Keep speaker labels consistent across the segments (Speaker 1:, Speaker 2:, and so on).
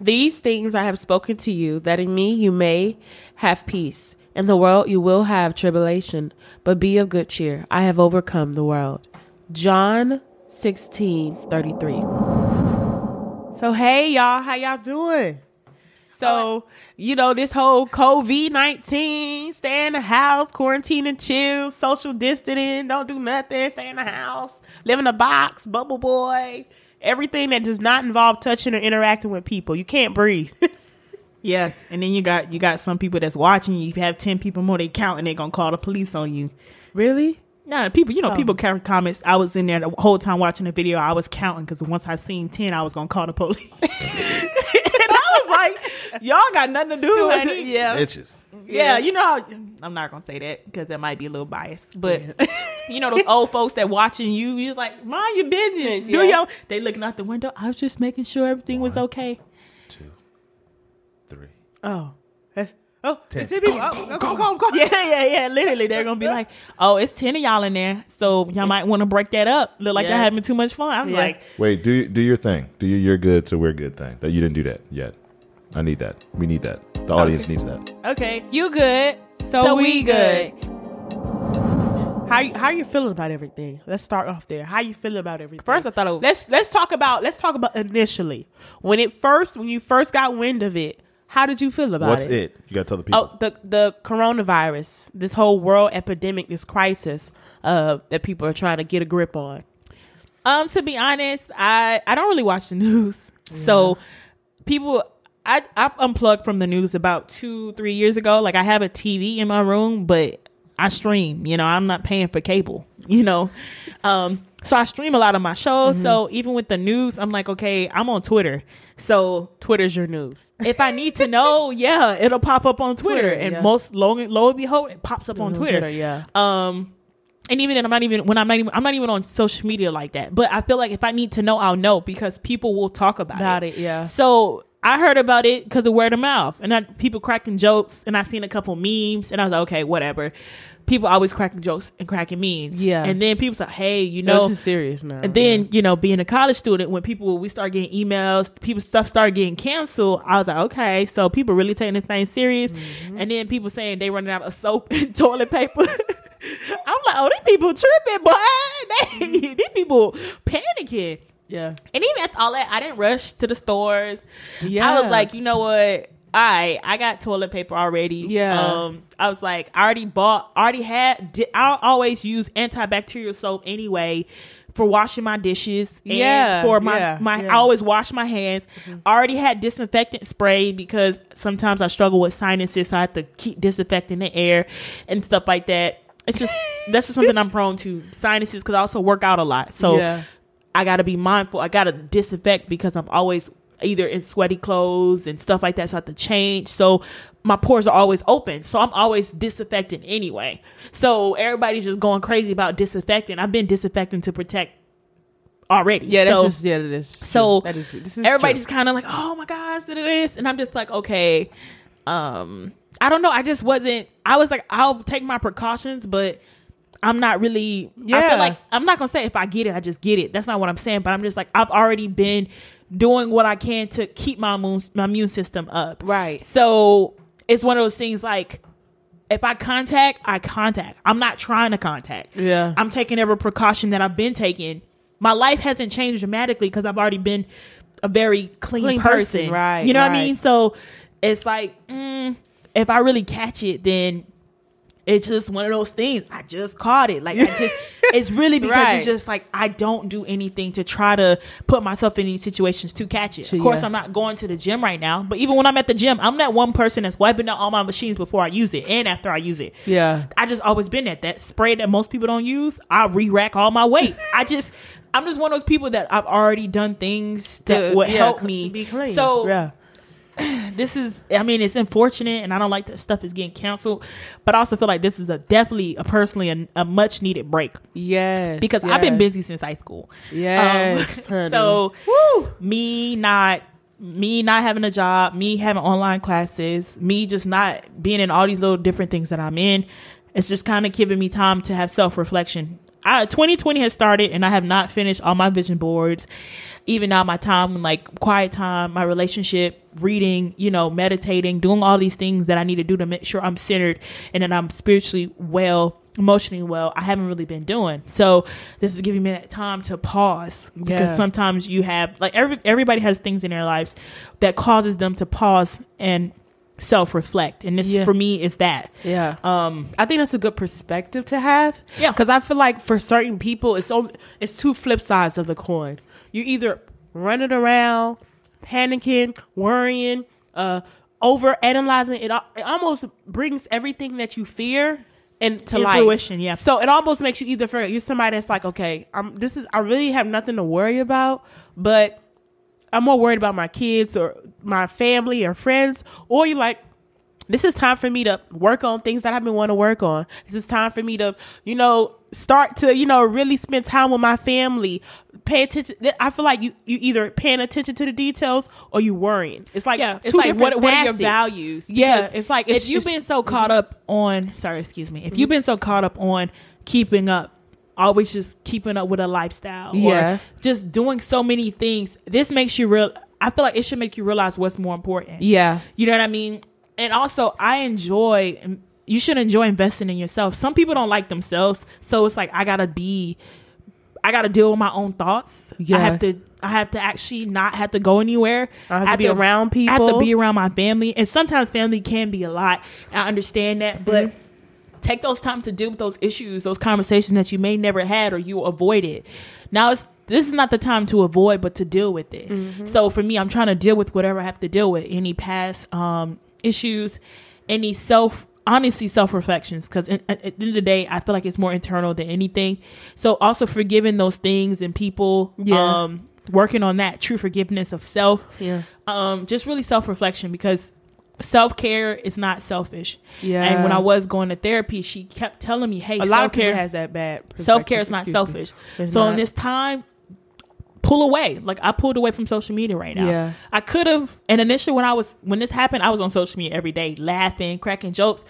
Speaker 1: These things I have spoken to you, that in me you may have peace. In the world you will have tribulation, but be of good cheer. I have overcome the world. John 16 33. So, hey, y'all, how y'all doing? So, oh, you know, this whole COVID 19, stay in the house, quarantine and chill, social distancing, don't do nothing, stay in the house, live in a box, bubble boy, everything that does not involve touching or interacting with people. You can't breathe.
Speaker 2: Yeah, and then you got you got some people that's watching you. You have ten people more, they count and they're gonna call the police on you.
Speaker 1: really?
Speaker 2: Nah, people, you know,
Speaker 1: Oh.
Speaker 2: people carry comments. I was in there the whole time watching the video. I was counting because once I seen ten, I was gonna call the police. and I was like, "Y'all got nothing to do, honey."
Speaker 1: Yeah.
Speaker 3: Itches.
Speaker 2: Yeah, you know, how, I'm not gonna say that because that might be a little biased, but you know those old folks that watching you, you're like, mind your business, do
Speaker 1: Yeah.
Speaker 2: your. They looking out the window. I was just making sure everything was okay.
Speaker 3: Two, three.
Speaker 1: Oh. That's, oh,
Speaker 3: Ten.
Speaker 1: it's people. Oh, go, go, go, go.
Speaker 2: Yeah, yeah, yeah. Literally, they're gonna be like, "Oh, it's ten of y'all in there, so y'all might want to break that up. Look like
Speaker 1: Yeah.
Speaker 2: y'all having too much fun." I'm
Speaker 1: Yeah.
Speaker 2: like,
Speaker 3: Wait, do do your thing. Do your you're good to we're good thing. That you didn't do that yet. I need that. We need that. The audience needs that.
Speaker 2: "Okay,
Speaker 1: You good. So,
Speaker 2: So
Speaker 1: we,
Speaker 2: we
Speaker 1: good. How you, how you feeling about everything? Let's start off there. How you feeling about everything?
Speaker 2: First, I thought it was-
Speaker 1: let's let's talk about let's talk about initially when it first when you first got wind of it. How did you feel about
Speaker 3: What's
Speaker 1: it?
Speaker 3: What's it? You gotta tell the people.
Speaker 1: Oh, the the coronavirus, this whole world epidemic, this crisis uh, that people are trying to get a grip on.
Speaker 2: Um, to be honest, I I don't really watch the news, so people. I I unplugged from the news about two three years ago. Like I have a TV in my room, but I stream. You know, I'm not paying for cable. You know, um, so I stream a lot of my shows. So even with the news, I'm like, okay, I'm on Twitter. So
Speaker 1: Twitter's your news.
Speaker 2: if I need to know, yeah, it'll pop up on Twitter,
Speaker 1: Twitter,
Speaker 2: and
Speaker 1: yeah.
Speaker 2: most lo and lo and behold, it pops up on Twitter.
Speaker 1: yeah.
Speaker 2: Um, and even then, I'm not even when I'm not even I'm not even on social media like that. But I feel like if I need to know, I'll know because people will talk about,
Speaker 1: About it, yeah.
Speaker 2: So I heard about it because of word of mouth, and I, people cracking jokes, and I seen a couple memes, and I was like, okay, whatever. People always cracking jokes and cracking memes,
Speaker 1: Yeah.
Speaker 2: And then people say, hey, you know,
Speaker 1: this is serious now.
Speaker 2: and then, you know, being a college student, when people we start getting emails, people stuff started getting canceled. I was like, okay, so people really taking this thing serious.
Speaker 1: Mm-hmm.
Speaker 2: And then people saying they running out of soap and toilet paper. I'm like, oh, these people tripping, boy. They, these people panicking.
Speaker 1: Yeah,
Speaker 2: And even after all that, I didn't rush to the stores.
Speaker 1: Yeah.
Speaker 2: I was like, you know what? I I got toilet paper already.
Speaker 1: Yeah.
Speaker 2: Um, I was like, I already bought, already had. di- I always use antibacterial soap anyway for washing my dishes.
Speaker 1: Yeah,
Speaker 2: For my
Speaker 1: yeah,
Speaker 2: my,
Speaker 1: yeah. Mm-hmm.
Speaker 2: I always wash my hands. I already had disinfectant spray because sometimes I struggle with sinuses, so I have to keep disinfecting the air and stuff like that. It's just that's just something I'm prone to sinuses because I also work out a lot. So
Speaker 1: Yeah.
Speaker 2: I got to be mindful. I got to disinfect because I'm always either in sweaty clothes and stuff like that. So I have to change. So my pores are always open. So I'm always disinfecting anyway. So everybody's just going crazy about disinfecting. I've been disinfecting to protect already.
Speaker 1: yeah. That's
Speaker 2: So-
Speaker 1: just yeah. That is
Speaker 2: so
Speaker 1: that is this is
Speaker 2: everybody's kind of like, oh my gosh, did this, and I'm just like, okay, um, I don't know. I just wasn't. I was like, I'll take my precautions, but I'm not really. I feel like I'm not gonna say if I get it, I just get it. That's not what I'm saying. But I'm just like, I've already been doing what I can to keep my immune my immune system up.
Speaker 1: Right.
Speaker 2: So it's one of those things like. If I contact, I contact. I'm not trying to contact.
Speaker 1: Yeah.
Speaker 2: I'm taking every precaution that I've been taking. My life hasn't changed dramatically because I've already been a very clean,
Speaker 1: Clean
Speaker 2: person.
Speaker 1: person, right,
Speaker 2: You know what I mean? So it's like, mm, if I really catch it, then it's just one of those things. I just caught it. Like I just it's really because
Speaker 1: Right.
Speaker 2: it's just like I don't do anything to try to put myself in these situations to catch it. Of course
Speaker 1: Yeah.
Speaker 2: I'm not going to the gym right now, but even when I'm at the gym, I'm that one person that's wiping out all my machines before I use it and after I use it.
Speaker 1: Yeah.
Speaker 2: I just always been at that spray that most people don't use. I re-rack all my weights. I just, I'm just one of those people that I've already done things that
Speaker 1: To-
Speaker 2: would
Speaker 1: yeah,
Speaker 2: help me
Speaker 1: be clean.
Speaker 2: So
Speaker 1: yeah.
Speaker 2: this is, I mean, it's unfortunate, and I don't like that stuff is getting canceled. But I also feel like this is a definitely, a personally, a, a much needed break
Speaker 1: Yes.
Speaker 2: because I've been busy since high school.
Speaker 1: Yes.
Speaker 2: Um, so me not me not having a job, me having online classes, me just not being in all these little different things that I'm in, it's just kind of giving me time to have self reflection. I, 2020 has started and I have not finished all my vision boards. Even now, my time, like quiet time, my relationship, reading, you know, meditating, doing all these things that I need to do to make sure I'm centered and that I'm spiritually well, emotionally well. I haven't really been doing. So this is giving me that time to pause because
Speaker 1: Yeah.
Speaker 2: sometimes you have like every everybody has things in their lives that causes them to pause and self reflect. And this
Speaker 1: Yeah.
Speaker 2: for me is that.
Speaker 1: Yeah.
Speaker 2: Um,
Speaker 1: I think that's a good perspective to have.
Speaker 2: Yeah.
Speaker 1: Because I feel like for certain people, it's only, it's two flip sides of the coin. You either running around, panicking, worrying, uh, over analyzing. It, it almost brings everything that you fear into
Speaker 2: In
Speaker 1: life.
Speaker 2: fruition, yeah.
Speaker 1: So it almost makes you either feel you're somebody that's like, okay, I'm this is I really have nothing to worry about, but I'm more worried about my kids or my family or friends, or you're like, this is time for me to work on things that I've been wanting to work on. This is time for me to, you know, start to, you know, really spend time with my family. Pay attention. I feel like you, you either paying attention to the details or you worrying. It's like,
Speaker 2: yeah, it's
Speaker 1: two
Speaker 2: like what,
Speaker 1: different
Speaker 2: what are your values?
Speaker 1: Yeah,
Speaker 2: Because
Speaker 1: it's like
Speaker 2: if
Speaker 1: it's,
Speaker 2: you've
Speaker 1: it's-
Speaker 2: been so caught up on sorry, excuse me, if mm-hmm. you've been so caught up on keeping up, always just keeping up with a lifestyle,
Speaker 1: Yeah.
Speaker 2: or just doing so many things, this makes you real. I feel like it should make you realize what's more important.
Speaker 1: yeah,
Speaker 2: You know what I mean? And also, I enjoy. You should enjoy investing in yourself. Some people don't like themselves, so it's like I gotta be. I gotta deal with my own thoughts.
Speaker 1: Yeah.
Speaker 2: I have to. I have to actually not have to go anywhere.
Speaker 1: I have to be around people.
Speaker 2: I have to be around my family, and sometimes family can be a lot. I understand that, but
Speaker 1: Mm-hmm.
Speaker 2: Take those time to deal with those issues, those conversations that you may never had or you avoided. Now it's this is not the time to avoid, but to deal with it.
Speaker 1: Mm-hmm.
Speaker 2: So for me, I'm trying to deal with whatever I have to deal with, any past um, issues, any self honestly self reflections. Because at the end of the day, I feel like it's more internal than anything. So also forgiving those things and people.
Speaker 1: Yeah.
Speaker 2: Um, working on that true forgiveness of self
Speaker 1: yeah,
Speaker 2: um just really self-reflection because self-care is not selfish.
Speaker 1: Yeah.
Speaker 2: and when i was going to therapy she kept telling me hey
Speaker 1: a lot of
Speaker 2: self-care
Speaker 1: has that bad
Speaker 2: self-care is not selfish. So in this time pull away. Like i pulled away from social media right now.
Speaker 1: Yeah.
Speaker 2: i could have and initially when i was when this happened i was on social media every day laughing cracking jokes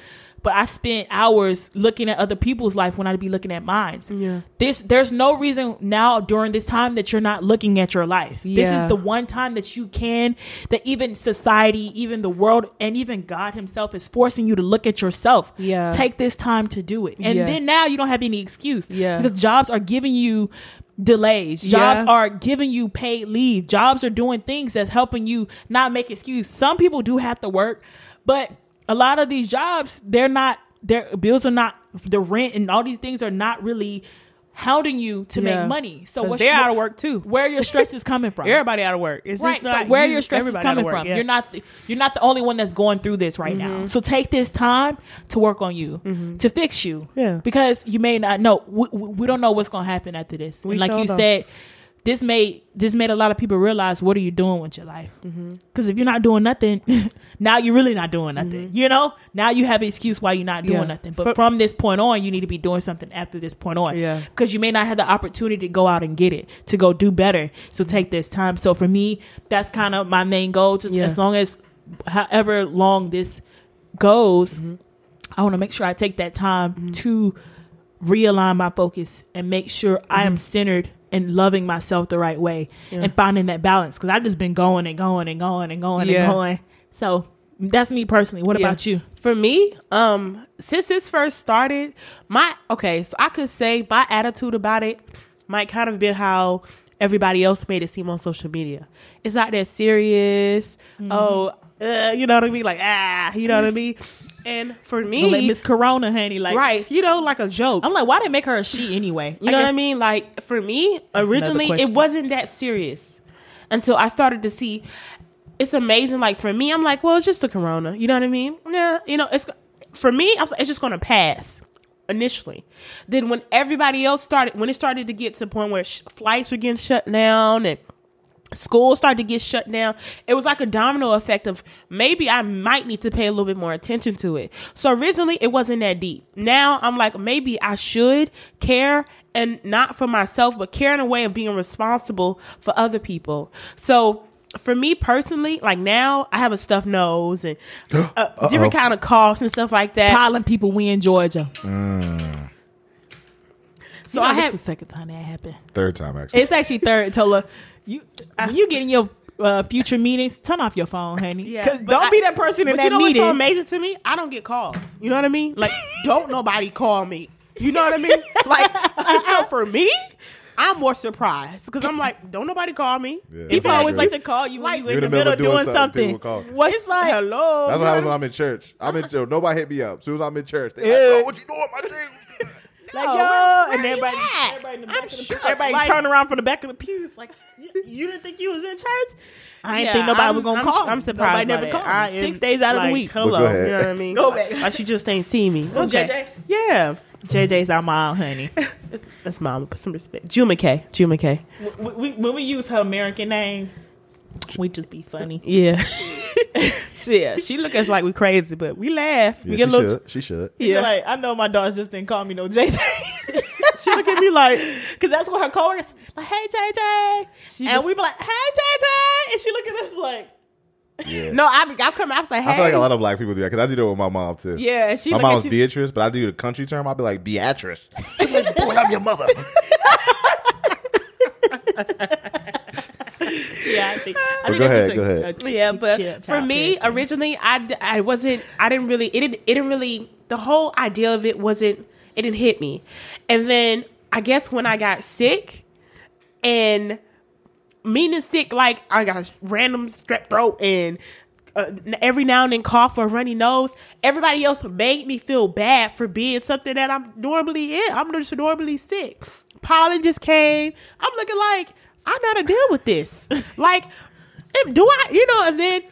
Speaker 2: but i spent hours looking at other people's life when i'd be looking at mine
Speaker 1: Yeah.
Speaker 2: this there's no reason now during this time that you're not looking at your life this is the one time that you can that even society even the world and even god himself is forcing you to look at yourself
Speaker 1: Yeah.
Speaker 2: take this time to do it and
Speaker 1: Yeah.
Speaker 2: then now you don't have any excuse
Speaker 1: Yeah.
Speaker 2: because jobs are giving you delays jobs
Speaker 1: Yeah.
Speaker 2: are giving you paid leave jobs are doing things that's helping you not make excuse some people do have to work but a lot of these jobs they're not their bills are not the rent and all these things are not really hounding you to
Speaker 1: Yeah.
Speaker 2: make money So what's
Speaker 1: they're
Speaker 2: your-
Speaker 1: out of work too.
Speaker 2: where your stress is coming from
Speaker 1: Everybody out of work. It's
Speaker 2: right so where
Speaker 1: you,
Speaker 2: your stress is
Speaker 1: everybody out of
Speaker 2: coming from
Speaker 1: yeah.
Speaker 2: you're not the, you're not the only one that's going through this right now so take this time to work on you to fix you
Speaker 1: Mm-hmm. Yeah.
Speaker 2: because you may not know we, we don't know what's going to happen after this like you
Speaker 1: don't.
Speaker 2: said this made this made a lot of people realize what are you doing with your life
Speaker 1: Mm-hmm.
Speaker 2: because if you're not doing nothing now you're really not doing nothing you know now you have an excuse why you're not doing
Speaker 1: Mm-hmm. Yeah.
Speaker 2: nothing but
Speaker 1: For-
Speaker 2: from this point on you need to be doing something after this point on
Speaker 1: Yeah.
Speaker 2: because you may not have the opportunity to go out and get it to go do better so take this time so for me that's kind of my main goal just
Speaker 1: Yeah.
Speaker 2: as long as however long this goes
Speaker 1: Mm-hmm.
Speaker 2: i want to make sure i take that time to realign my focus and make sure i am centered and loving myself the right way
Speaker 1: Yeah.
Speaker 2: and finding that balance because i've just been going and going and going and going
Speaker 1: Yeah.
Speaker 2: and going so that's me personally what
Speaker 1: Yeah.
Speaker 2: about you
Speaker 1: For me, um, since this first started, my okay, so I could say my attitude about it might kind of been how everybody else made it seem on social media. It's not that serious.
Speaker 2: Mm-hmm.
Speaker 1: Oh, uh, you know what I mean? Like ah, you know what I mean? And for
Speaker 2: like
Speaker 1: me,
Speaker 2: miss corona honey like
Speaker 1: right, you know, like a joke.
Speaker 2: i'm like why they make her a she anyway
Speaker 1: You know what I mean? Like for me, originally it wasn't that serious until I started to see. It's amazing. Like for me, I'm like, well, it's just a corona. You know what I mean? Yeah. You know, it's for me. I was like, it's just gonna pass initially. Then when everybody else started, when it started to get to the point where sh- flights were getting shut down and school started to get shut down. It was like a domino effect of maybe i might need to pay a little bit more attention to it. So originally it wasn't that deep. Now i'm like maybe i should care and not for myself but care in a way of being responsible for other people. So for me personally like now i have a stuffed nose and uh, different kind of coughs and stuff like that.
Speaker 2: Pollen people we in georgia. So I had the second time that happened.
Speaker 3: Third time actually.
Speaker 2: It's actually third. Tola, you when you get in your uh, future meetings, turn off your phone, honey.
Speaker 1: Yeah,
Speaker 2: Because don't
Speaker 1: I-
Speaker 2: be that person in that meeting.
Speaker 1: But you know what's so amazing to me? I don't get calls. You know what I mean? Like, don't nobody call me. You know what I mean? Like, so for me, I'm more surprised because I'm like, don't nobody call me.
Speaker 3: Yeah,
Speaker 2: People
Speaker 3: that's
Speaker 2: always
Speaker 3: good.
Speaker 2: like to call you when
Speaker 1: Like,
Speaker 2: you in the middle of doing something.
Speaker 3: people call.
Speaker 1: What's
Speaker 2: It's like-
Speaker 1: hello?
Speaker 3: That's what happens when I'm in church. I'm in church. Nobody hit me up. As soon as I'm in church, they like, oh, what you doing, my thing?
Speaker 2: Like, yo,
Speaker 1: where-
Speaker 2: and
Speaker 1: where you
Speaker 2: everybody,
Speaker 1: at?
Speaker 2: everybody in the
Speaker 1: I'm
Speaker 2: back of the,
Speaker 1: shook.
Speaker 2: everybody
Speaker 1: Like-
Speaker 2: turn around from the back of the pews. Like, you, you didn't think you was in church? I didn't
Speaker 1: Yeah,
Speaker 2: think nobody
Speaker 1: I'm-
Speaker 2: was gonna
Speaker 1: I'm-
Speaker 2: call.
Speaker 1: I'm
Speaker 2: me.
Speaker 1: surprised
Speaker 2: Nobody
Speaker 1: by
Speaker 2: never called
Speaker 1: I am,
Speaker 2: Six days out of
Speaker 1: like,
Speaker 2: the week.
Speaker 1: Hello,
Speaker 3: But
Speaker 1: you know what I mean?
Speaker 2: Go back.
Speaker 1: Like she just ain't see me.
Speaker 2: Oh, JJ?
Speaker 1: Yeah,
Speaker 2: JJ's our mom, honey.
Speaker 1: that's, that's mama. Put some respect. Juma K. Juma K.
Speaker 2: we, we, when we use her American name, we just be funny.
Speaker 1: Yeah. yeah. She look at us like we crazy, but we laugh. we get
Speaker 3: she
Speaker 1: a little.
Speaker 3: should. She should.
Speaker 2: Yeah.
Speaker 1: Yeah.
Speaker 2: like, I know my daughters just didn't call me no JJ.
Speaker 1: she look at me like.
Speaker 2: Because that's what her coworkers like, hey JJ.
Speaker 1: She
Speaker 2: and we be like, hey JJ. And she look at us like,
Speaker 3: Yeah.
Speaker 1: No, I be, I come. I was like, hey.
Speaker 3: I feel like a lot of black people do that because I do that with my mom too.
Speaker 1: Yeah, and she
Speaker 3: my mom's
Speaker 1: at you.
Speaker 3: Beatrice, but I do the country term. I'll be like Beatrice. She's like, boy, I'm your mother.
Speaker 2: Yeah, I think. I
Speaker 3: But
Speaker 2: think
Speaker 3: go ahead,
Speaker 2: just
Speaker 3: go ahead.
Speaker 2: a
Speaker 1: yeah, but for me,
Speaker 2: character.
Speaker 1: originally, I wasn't, I didn't really, it didn't, it didn't really, the whole idea of it wasn't, it didn't hit me. And then I guess when I got sick and meaning sick, like I got random strep throat and uh, every now and then cough or runny nose, everybody else made me feel bad for being something that I'm normally in. I'm just normally sick. Pollen just came. I'm looking like I gotta deal with this. like, do I? You know? And then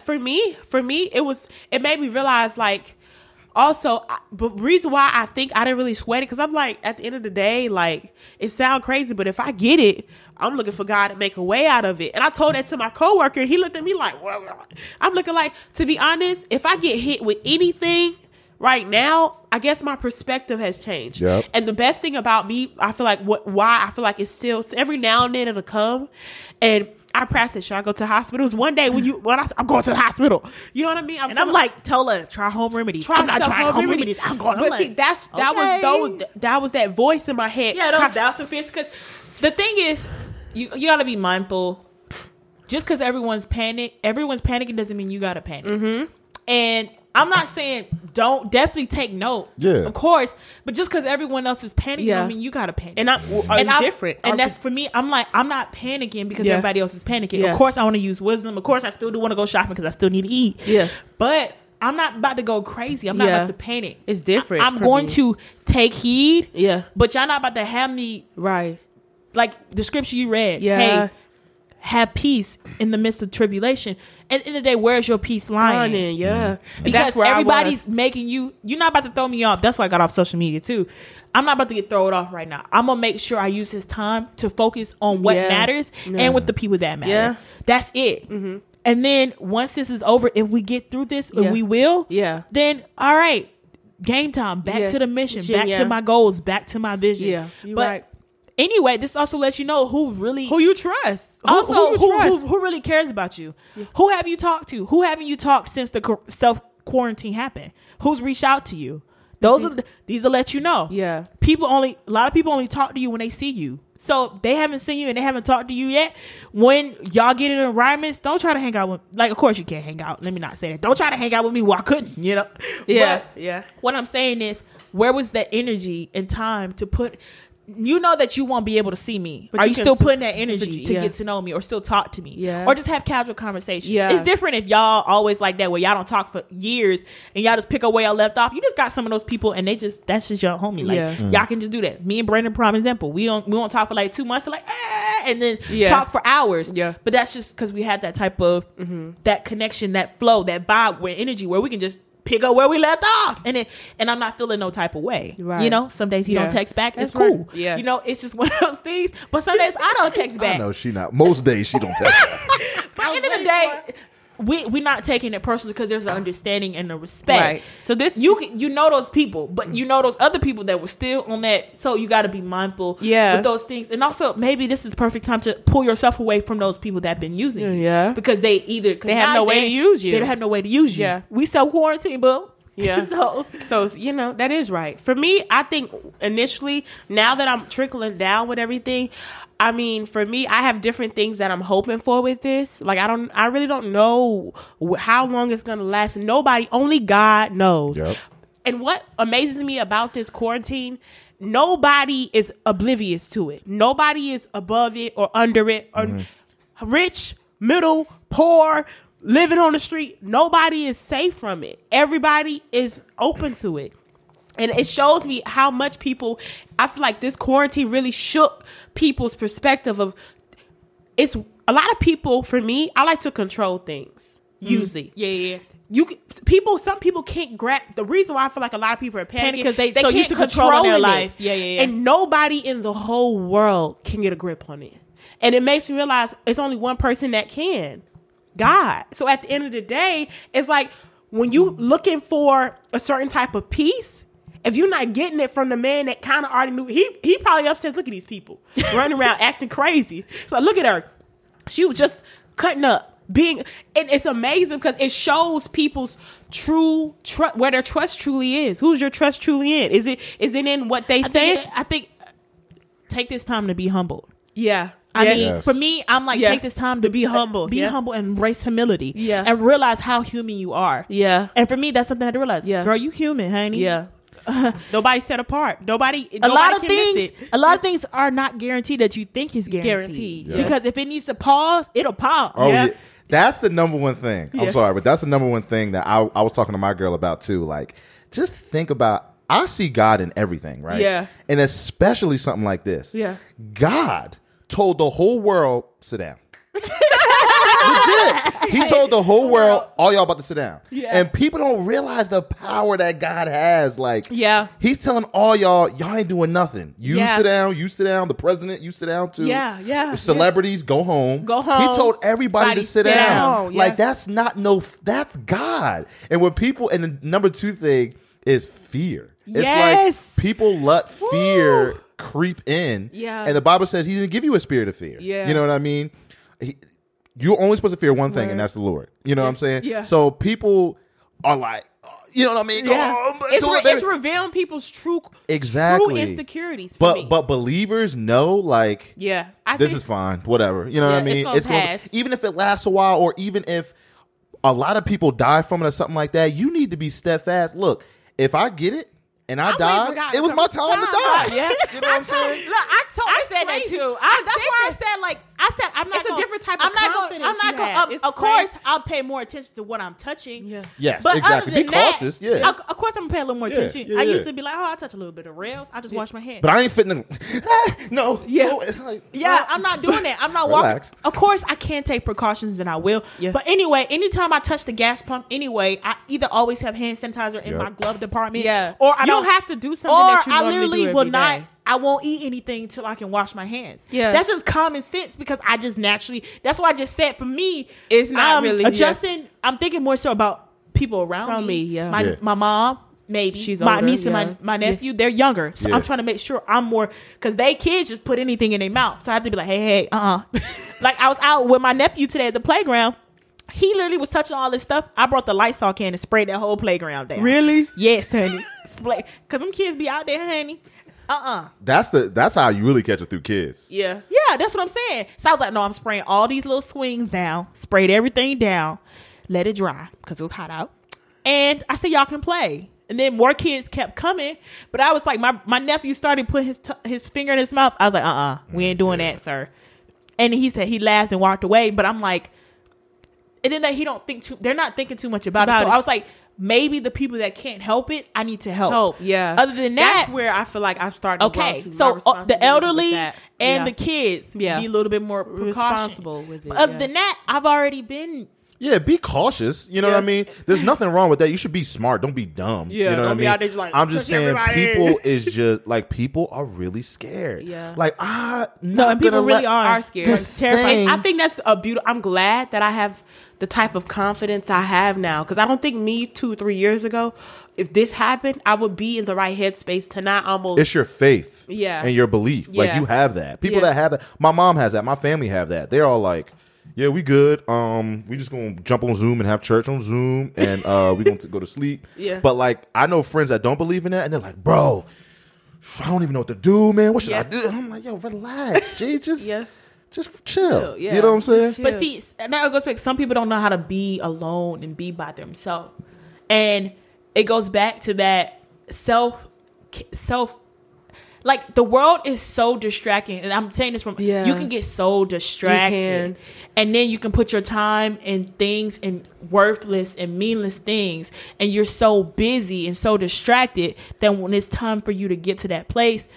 Speaker 1: for me, for me, it was it made me realize like also but reason why I think I didn't really sweat it because I'm like at the end of the day like it sound crazy but if I get it I'm looking for God to make a way out of it and I told that to my coworker he looked at me like well, I'm looking like to be honest if I get hit with anything right now I guess my perspective has changed
Speaker 3: Yep.
Speaker 1: and the best thing about me I feel like what why I feel like it's still every now and then it'll come and I practice. Should I go to hospitals one day when you when I, I'm going to the hospital? You know what I mean?
Speaker 2: and I'm like, Tola, try home remedies.
Speaker 1: try
Speaker 2: I'm not trying home remedies. I'm going.
Speaker 1: But
Speaker 2: I'm
Speaker 1: see,
Speaker 2: like,
Speaker 1: that's that was
Speaker 2: okay.
Speaker 1: those that was that voice in my head.
Speaker 2: Yeah, those douse and fish. Because the thing is, you you got to be mindful. Just because everyone's panic, everyone's panicking doesn't mean you got to panic. Mm-hmm. And I'm not saying don't definitely take note.
Speaker 3: Yeah.
Speaker 2: of course. But just because everyone else is panicking,
Speaker 1: Yeah.
Speaker 2: don't mean you got to panic.
Speaker 1: and I'm
Speaker 2: and
Speaker 1: it's
Speaker 2: I'm-
Speaker 1: different.
Speaker 2: And
Speaker 1: I'm-
Speaker 2: that's for me. I'm like, I'm not panicking because
Speaker 1: Yeah.
Speaker 2: everybody else is panicking.
Speaker 1: Yeah.
Speaker 2: Of course, I want to use wisdom. Of course, I still do want to go shopping because I still need to eat.
Speaker 1: Yeah.
Speaker 2: But I'm not about to go crazy. I'm not
Speaker 1: Yeah.
Speaker 2: about to panic.
Speaker 1: It's different
Speaker 2: I, am
Speaker 1: for
Speaker 2: going
Speaker 1: me.
Speaker 2: to take heed.
Speaker 1: Yeah.
Speaker 2: But y'all not about to have me
Speaker 1: right.
Speaker 2: like the scripture you read.
Speaker 1: Yeah.
Speaker 2: Hey, have peace in the midst of tribulation. At the end of the day, where's your peace lying?
Speaker 1: Lying, yeah. Mm-hmm.
Speaker 2: Because
Speaker 1: that's where I
Speaker 2: everybody's
Speaker 1: was.
Speaker 2: making you. You're not about to throw me off. That's why I got off social media too. I'm not about to get thrown off right now. I'm gonna make sure I use this time to focus on what
Speaker 1: Yeah.
Speaker 2: matters
Speaker 1: Yeah.
Speaker 2: and with the people that matter.
Speaker 1: Yeah.
Speaker 2: That's it. Mm-hmm. And then once this is over, if we get through this, and we will,
Speaker 1: Yeah.
Speaker 2: then all right, game time. Back
Speaker 1: Yeah.
Speaker 2: to the mission.
Speaker 1: Mission,
Speaker 2: Back
Speaker 1: yeah.
Speaker 2: to my goals. Back to my vision.
Speaker 1: Yeah, you
Speaker 2: but
Speaker 1: right.
Speaker 2: Anyway, this also lets you know who really
Speaker 1: Who you trust? Who,
Speaker 2: also
Speaker 1: who you
Speaker 2: who,
Speaker 1: trust?
Speaker 2: who, really cares about you who have you talked to who haven't you talked since the self quarantine happened who's reached out to you those are the, these will let you know
Speaker 1: Yeah.
Speaker 2: people only a lot of people only talk to you when they see you so they haven't seen you and they haven't talked to you yet when y'all get in environments don't try to hang out with like of course you can't hang out let me not say that don't try to hang out with me well i couldn't you know
Speaker 1: Yeah,
Speaker 2: But-
Speaker 1: yeah.
Speaker 2: what I'm saying is, where was that energy and time to put? You know that you won't be able to see me.
Speaker 1: But
Speaker 2: Are
Speaker 1: you
Speaker 2: you, still putting that energy to
Speaker 1: yeah.
Speaker 2: get to know me, or still talk to me,
Speaker 1: Yeah.
Speaker 2: or just have casual conversations?
Speaker 1: Yeah.
Speaker 2: it's different if y'all always like that, where y'all don't talk for years and y'all just pick up where y'all left off. You just got some of those people, and they just that's just your homie. Like
Speaker 1: Yeah.
Speaker 2: y'all can just do that. Me and Brandon, prime example. We don't we don't talk for like two months, like ah, and then
Speaker 1: Yeah.
Speaker 2: talk for hours.
Speaker 1: Yeah. Mm-hmm.
Speaker 2: but that's just because we had that type of that connection, that flow, that vibe, where energy, where we can just pick up where we left off, and it, and I'm not feeling no type of way.
Speaker 1: Right.
Speaker 2: You know, some days you
Speaker 1: Yeah.
Speaker 2: don't text back.
Speaker 1: That's
Speaker 2: it's cool.
Speaker 1: right. Yeah.
Speaker 2: You know, it's just one of those things. But some days I don't text back.
Speaker 3: No, she not. Most days she don't text.
Speaker 2: But at the end of the day, we we're not taking it personally because there's an uh-huh. understanding and a respect.
Speaker 1: Right. So this-
Speaker 2: you can you know those people, but you know those other people that were still on that. So you got to be mindful.
Speaker 1: Yeah.
Speaker 2: With those things, and also maybe this is perfect time to pull yourself away from those people that have been using you.
Speaker 1: Yeah.
Speaker 2: Because they either
Speaker 1: They have no way to use you.
Speaker 2: They don't have no way to use you.
Speaker 1: Yeah.
Speaker 2: We self quarantine, but
Speaker 1: Yeah.
Speaker 2: so
Speaker 1: So you know that is right for me. I think initially, now that I'm trickling down with everything, I mean, for me, I have different things that I'm hoping for with this. Like I don't, I really don't know how long it's gonna last. Nobody, only God knows.
Speaker 3: Yep.
Speaker 1: And what amazes me about this quarantine, nobody is oblivious to it. Nobody is above it or under it or mm-hmm. rich, middle, poor, living on the street. Nobody is safe from it. Everybody is open to it. And it shows me how much people I feel like this quarantine really shook people's perspective of it's a lot of people for me, I like to control things. Mm-hmm. Usually.
Speaker 2: yeah, yeah.
Speaker 1: You people, some people can't grab the reason why I feel like a lot of people are panicking
Speaker 2: 'cause they so
Speaker 1: can't
Speaker 2: controlling their
Speaker 1: control
Speaker 2: life. Yeah, yeah, yeah.
Speaker 1: And nobody in the whole world can get a grip on it. And it makes me realize it's only one person that can. God. So at the end of the day, it's like when you looking for a certain type of peace, if you're not getting it from the man that kind of already knew, he he probably upstairs. Look at these people running around acting crazy. So look at her. She was just cutting up, being, and it's amazing because it shows people's true tr- where their trust truly is. Who's your trust truly in? Is it is it in what they
Speaker 2: I
Speaker 1: say?
Speaker 2: think, I think take this time to be humbled.
Speaker 1: yeah,
Speaker 2: I
Speaker 1: Yes.
Speaker 2: mean,
Speaker 3: Yes.
Speaker 2: for me, I'm like
Speaker 1: Yeah.
Speaker 2: take this time to,
Speaker 1: To be humble,
Speaker 2: be
Speaker 1: yeah.
Speaker 2: humble, and embrace humility,
Speaker 1: Yeah.
Speaker 2: and realize how human you are.
Speaker 1: yeah,
Speaker 2: And for me, that's something I had to realize.
Speaker 1: Yeah.
Speaker 2: girl, you human, honey.
Speaker 1: yeah. nobody set apart. Nobody.
Speaker 2: a lot of
Speaker 1: can
Speaker 2: things a lot of things are not guaranteed that you think is guaranteed,
Speaker 1: Guaranteed,
Speaker 3: yeah.
Speaker 2: because if it needs to pause it'll pause
Speaker 3: Oh,
Speaker 1: Yeah.
Speaker 3: yeah. That's the number one thing. I'm sorry, but that's the number one thing that I, I was talking to my girl about too. Like, just think about. I see God in everything, right?
Speaker 1: Yeah.
Speaker 3: And especially something like this.
Speaker 1: Yeah.
Speaker 3: God told the whole world, sit down. Legit. He told the whole world, all y'all about to sit down.
Speaker 1: Yeah.
Speaker 3: And people don't realize the power that God has. Like,
Speaker 1: Yeah.
Speaker 3: He's telling all y'all, y'all ain't doing nothing. You
Speaker 1: Yeah.
Speaker 3: sit down, you sit down, the president, you sit down too.
Speaker 1: Yeah, yeah,
Speaker 3: The celebrities, go home.
Speaker 1: Go home.
Speaker 3: He told everybody
Speaker 1: Body
Speaker 3: to sit
Speaker 1: sit
Speaker 3: down.
Speaker 1: down, yeah.
Speaker 3: Like that's not no that's God. And when people and the number two thing is fear. It's like people let fear. Creep in.
Speaker 1: Yeah.
Speaker 3: And the Bible says he didn't give you a spirit of fear.
Speaker 1: Yeah.
Speaker 3: You know what I mean? He, you're only supposed to fear one thing, and that's the Lord. You know what I'm saying?
Speaker 1: Yeah.
Speaker 3: So people are like, oh, you know what I mean?
Speaker 1: Yeah.
Speaker 3: but
Speaker 1: it's, re-
Speaker 3: it,
Speaker 1: it's revealing people's true
Speaker 3: Exactly.
Speaker 1: true insecurities.
Speaker 3: But
Speaker 1: me.
Speaker 3: but believers know like
Speaker 1: yeah, I
Speaker 3: this
Speaker 1: think,
Speaker 3: is fine, whatever. You know
Speaker 1: Yeah,
Speaker 3: what I
Speaker 1: it's
Speaker 3: mean?
Speaker 1: gonna
Speaker 3: gonna-
Speaker 1: pass.
Speaker 3: even if it lasts a while, or even if a lot of people die from it or something like that. You need to be steadfast. Look, if I get it and I,
Speaker 1: I'm waiting
Speaker 3: die,
Speaker 1: for God
Speaker 3: it was my time to
Speaker 1: time,
Speaker 3: die.
Speaker 1: yeah.
Speaker 3: you know what I'm saying?
Speaker 2: Look, I told I
Speaker 1: That's
Speaker 2: said that too.
Speaker 1: I
Speaker 2: I, that's why I
Speaker 1: that.
Speaker 2: said like I said I'm not.
Speaker 1: It's a
Speaker 2: gonna-
Speaker 1: different type of
Speaker 2: I'm not gonna.
Speaker 1: confidence
Speaker 2: I'm not gonna.
Speaker 1: have.
Speaker 2: Um, of course,
Speaker 1: crazy.
Speaker 2: I'll pay more attention to what I'm touching.
Speaker 1: Yeah.
Speaker 3: Yes,
Speaker 2: But
Speaker 3: exactly.
Speaker 2: other
Speaker 3: Be
Speaker 2: than that,
Speaker 3: cautious. yeah.
Speaker 2: Of, of course, I'm gonna pay a little more
Speaker 3: Yeah,
Speaker 2: attention.
Speaker 3: yeah,
Speaker 2: I
Speaker 3: yeah.
Speaker 2: used to be like, oh, I touch a little bit of rails. I just wash my hands.
Speaker 3: but I ain't fitting. Ah, no.
Speaker 1: Yeah.
Speaker 3: no, it's like
Speaker 2: Yeah, I'm not doing that. I'm not
Speaker 3: Relax.
Speaker 2: walking. Of course, I can take precautions and I will.
Speaker 1: Yeah.
Speaker 2: But anyway, anytime I touch the gas pump, anyway, I either always have hand sanitizer in
Speaker 3: Yep.
Speaker 2: my glove department.
Speaker 1: Yeah.
Speaker 2: Or I
Speaker 1: You
Speaker 2: don't
Speaker 1: don't have to do something
Speaker 2: Or
Speaker 1: that you
Speaker 2: I
Speaker 1: normally
Speaker 2: literally
Speaker 1: do
Speaker 2: will not.
Speaker 1: Day.
Speaker 2: I won't eat anything till I can wash my hands.
Speaker 1: Yeah.
Speaker 2: that's just common sense because I just naturally. That's why I just said for me,
Speaker 1: It's not
Speaker 2: I'm
Speaker 1: really- yeah.
Speaker 2: adjusting. I'm thinking more so about people around,
Speaker 1: Around
Speaker 2: me.
Speaker 1: me, yeah.
Speaker 2: my
Speaker 3: Yeah.
Speaker 2: my mom. Maybe
Speaker 1: She's
Speaker 2: my
Speaker 1: older,
Speaker 2: niece and my, my nephew, they're younger. So
Speaker 3: Yeah.
Speaker 2: I'm trying to make sure I'm more because they kids just put anything in their mouth. So I have to be like, hey, hey, uh uh like I was out with my nephew today at the playground. He literally was touching all this stuff. I brought the Lysol can and sprayed that whole playground down.
Speaker 1: Really?
Speaker 2: Yes, honey. Cause them kids be out there, honey. Uh uh
Speaker 3: that's the that's how you really catch it through kids.
Speaker 1: Yeah.
Speaker 2: Yeah, that's what I'm saying. So I was like, no, I'm spraying all these little swings down, sprayed everything down, let it dry because it was hot out. And I said, y'all can play. And then more kids kept coming, but I was like, my, my nephew started putting his t- his finger in his mouth. I was like, uh uh we ain't doing that, sir. And he said he laughed and walked away. But I'm like, and then that he don't think too. They're not thinking too much about,
Speaker 1: About
Speaker 2: it. So
Speaker 1: it.
Speaker 2: I was like, maybe the people that can't help it, I need to help.
Speaker 1: Help. Yeah.
Speaker 2: Other than that,
Speaker 1: that's where I feel like I've started.
Speaker 2: Okay,
Speaker 1: to
Speaker 2: so uh, the elderly and
Speaker 1: yeah.
Speaker 2: the kids
Speaker 1: Yeah.
Speaker 2: be a little bit more precaution.
Speaker 1: responsible with it.
Speaker 2: But other
Speaker 1: yeah.
Speaker 2: than that, I've already been.
Speaker 3: Yeah, be cautious. You know
Speaker 1: Yeah.
Speaker 3: what I mean? There's nothing wrong with that. You should be smart. Don't be dumb.
Speaker 1: Yeah,
Speaker 3: you know what I mean?
Speaker 1: out there just like,
Speaker 3: I'm just saying, people is just like people are really scared.
Speaker 1: Yeah.
Speaker 3: like ah,
Speaker 2: No,
Speaker 3: not
Speaker 2: and people really are.
Speaker 1: are scared.
Speaker 3: This
Speaker 1: terrifying.
Speaker 3: thing-
Speaker 1: I think that's a beautiful. I'm glad that I have the type of confidence I have now because I don't think me two, three years ago, if this happened, I would be in the right headspace to not almost.
Speaker 3: It's your faith,
Speaker 1: Yeah.
Speaker 3: and your belief. Like you have that. People
Speaker 1: Yeah.
Speaker 3: that have that. My mom has that. My family have that. They're all like, yeah, we good. Um, we just gonna jump on Zoom and have church on Zoom, and uh, we gonna go to sleep.
Speaker 1: Yeah.
Speaker 3: But like, I know friends that don't believe in that, and they're like, bro, I don't even know what to do, man. What should I do? And I'm like, yo, relax, G, just
Speaker 1: Yeah.
Speaker 3: Just chill.
Speaker 1: Chill, yeah.
Speaker 3: You know what I'm saying?
Speaker 2: But see, s- and that goes back. Some people don't know how to be alone and be by themselves, and it goes back to that self, self. Like the world is so distracting, and I'm saying this from
Speaker 1: Yeah.
Speaker 2: you can get so distracted,
Speaker 1: can.
Speaker 2: and then you can put your time in things and worthless and meaningless things, and you're so busy and so distracted that when it's time for you to get to that place,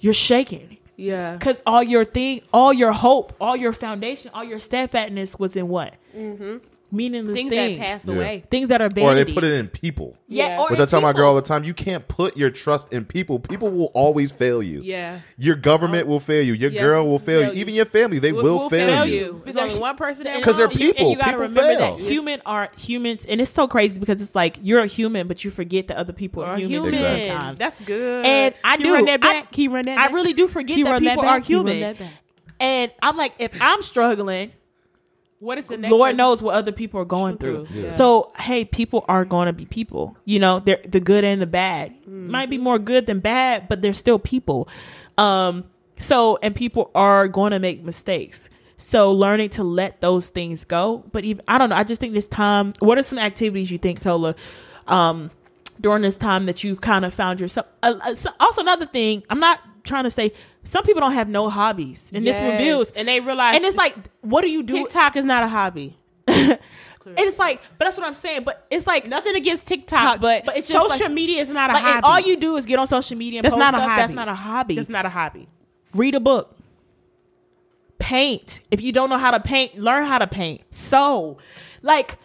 Speaker 2: you're shaking.
Speaker 1: Yeah.
Speaker 2: Because all your thing, all your hope, all your foundation, all your steadfastness was in what? Mm-hmm. Meaningless
Speaker 1: Things,
Speaker 2: things.
Speaker 1: that pass
Speaker 3: Yeah.
Speaker 1: away.
Speaker 2: Things that are
Speaker 3: bad,
Speaker 2: Or
Speaker 3: they put it in people.
Speaker 2: yeah,
Speaker 1: Yeah.
Speaker 2: or
Speaker 3: Which I tell my girl all the time, you can't put your trust in people. People will always fail you.
Speaker 1: Yeah.
Speaker 3: Your government oh. will fail you. Your
Speaker 1: Yeah.
Speaker 3: girl will fail
Speaker 1: Fail
Speaker 3: you.
Speaker 1: you.
Speaker 3: Even your family, they
Speaker 1: We'll-
Speaker 3: will, fail,
Speaker 1: fail
Speaker 3: you.
Speaker 1: you. There's only one person that
Speaker 3: 'Cause they're
Speaker 2: And
Speaker 3: people.
Speaker 2: you gotta
Speaker 3: People
Speaker 2: remember
Speaker 3: fail.
Speaker 2: that human are humans, and it's so crazy because it's like you're a human, but you forget that other people are
Speaker 1: are
Speaker 2: humans
Speaker 1: human.
Speaker 3: Exactly.
Speaker 2: sometimes.
Speaker 1: That's good.
Speaker 2: And I
Speaker 1: Can
Speaker 2: do.
Speaker 1: you run that
Speaker 2: I-
Speaker 1: back. Can you run that
Speaker 2: I really do forget
Speaker 1: Can
Speaker 2: that
Speaker 1: run that
Speaker 2: people are
Speaker 1: Can you run
Speaker 2: human.
Speaker 1: that back?
Speaker 2: And I'm like, if I'm struggling,
Speaker 1: What is the next
Speaker 2: Lord
Speaker 1: person-
Speaker 2: knows what other people are going through.
Speaker 1: through. Yeah.
Speaker 2: So hey, people are going to be people. You know, they're the good and the bad.
Speaker 1: Mm-hmm.
Speaker 2: Might be more good than bad, but they're still people. Um, so and people are going to make mistakes. So learning to let those things go. But even I don't know. I just think this time. What are some activities you think, Tola? Um, during this time that you've kind of found yourself. Uh, uh, also, another thing, I'm not trying to say some people don't have no hobbies, and this
Speaker 1: Yes.
Speaker 2: reveals.
Speaker 1: and they realize
Speaker 2: And it's like, what do you do?
Speaker 1: TikTok is not a hobby.
Speaker 2: And it's like, but that's what I'm saying. But it's like
Speaker 1: Nothing against TikTok, but,
Speaker 2: but it's just
Speaker 1: social
Speaker 2: like-
Speaker 1: media is not a
Speaker 2: like,
Speaker 1: hobby.
Speaker 2: all you do is get on social media and
Speaker 1: That's
Speaker 2: post
Speaker 1: not a
Speaker 2: stuff.
Speaker 1: hobby.
Speaker 2: That's not a hobby.
Speaker 1: That's not a hobby.
Speaker 2: Read a book. Paint. If you don't know how to paint, learn how to paint. So, Like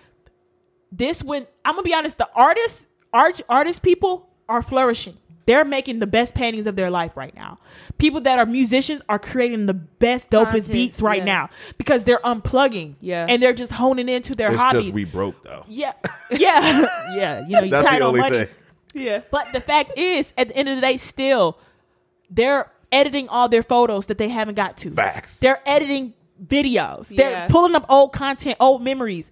Speaker 2: this when I'm gonna be honest, the artists, art artist people are flourishing. They're making the best paintings of their life right now. People that are musicians are creating the best, dopest
Speaker 1: Content,
Speaker 2: beats right
Speaker 1: yeah.
Speaker 2: now because they're unplugging.
Speaker 1: Yeah.
Speaker 2: And they're just honing into their
Speaker 3: It's
Speaker 2: hobbies.
Speaker 3: just we broke though.
Speaker 2: yeah. Yeah. yeah. You know, you
Speaker 3: That's
Speaker 2: tight
Speaker 3: the
Speaker 2: on
Speaker 3: only
Speaker 2: money.
Speaker 3: thing.
Speaker 1: Yeah.
Speaker 2: But the fact is, at the end of the day, still, they're editing all their photos that they haven't got to.
Speaker 3: Facts.
Speaker 2: They're editing videos. They're
Speaker 1: Yeah.
Speaker 2: pulling up old content, old memories.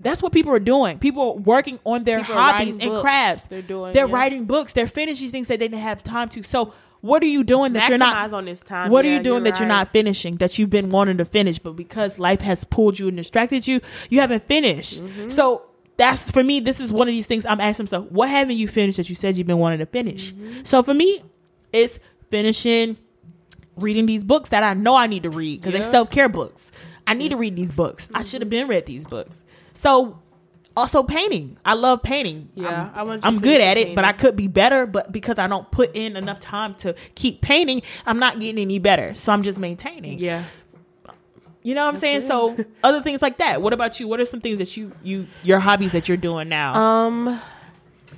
Speaker 2: That's what people are doing. People are working on their
Speaker 1: People
Speaker 2: hobbies and
Speaker 1: books.
Speaker 2: crafts.
Speaker 1: They're doing-
Speaker 2: They're
Speaker 1: yeah.
Speaker 2: writing books. They're finishing things that they didn't have time to. So, what are you doing that you're not?
Speaker 1: Maximize on this time.
Speaker 2: What are you doing that you're not finishing that you've been wanting to finish, but because life has pulled you and distracted you, you haven't finished.
Speaker 1: Mm-hmm.
Speaker 2: So that's for me. This is one of these things I'm asking myself: What haven't you finished that you said you've been wanting to finish?
Speaker 1: Mm-hmm.
Speaker 2: So for me, it's finishing reading these books that I know I need to read because
Speaker 1: Yeah.
Speaker 2: they're self care books. I need to read these books. I should have been read these books. So. Also painting. I love painting.
Speaker 1: Yeah, I
Speaker 2: I'm,
Speaker 1: want
Speaker 2: I'm good at
Speaker 1: your
Speaker 2: it, but I could be better. But because I don't put in enough time to keep painting, I'm not getting any better. So I'm just maintaining.
Speaker 1: Yeah.
Speaker 2: You know what I'm saying? So other things like that. What about you? What are some things that you you your hobbies that you're doing now?
Speaker 1: Um,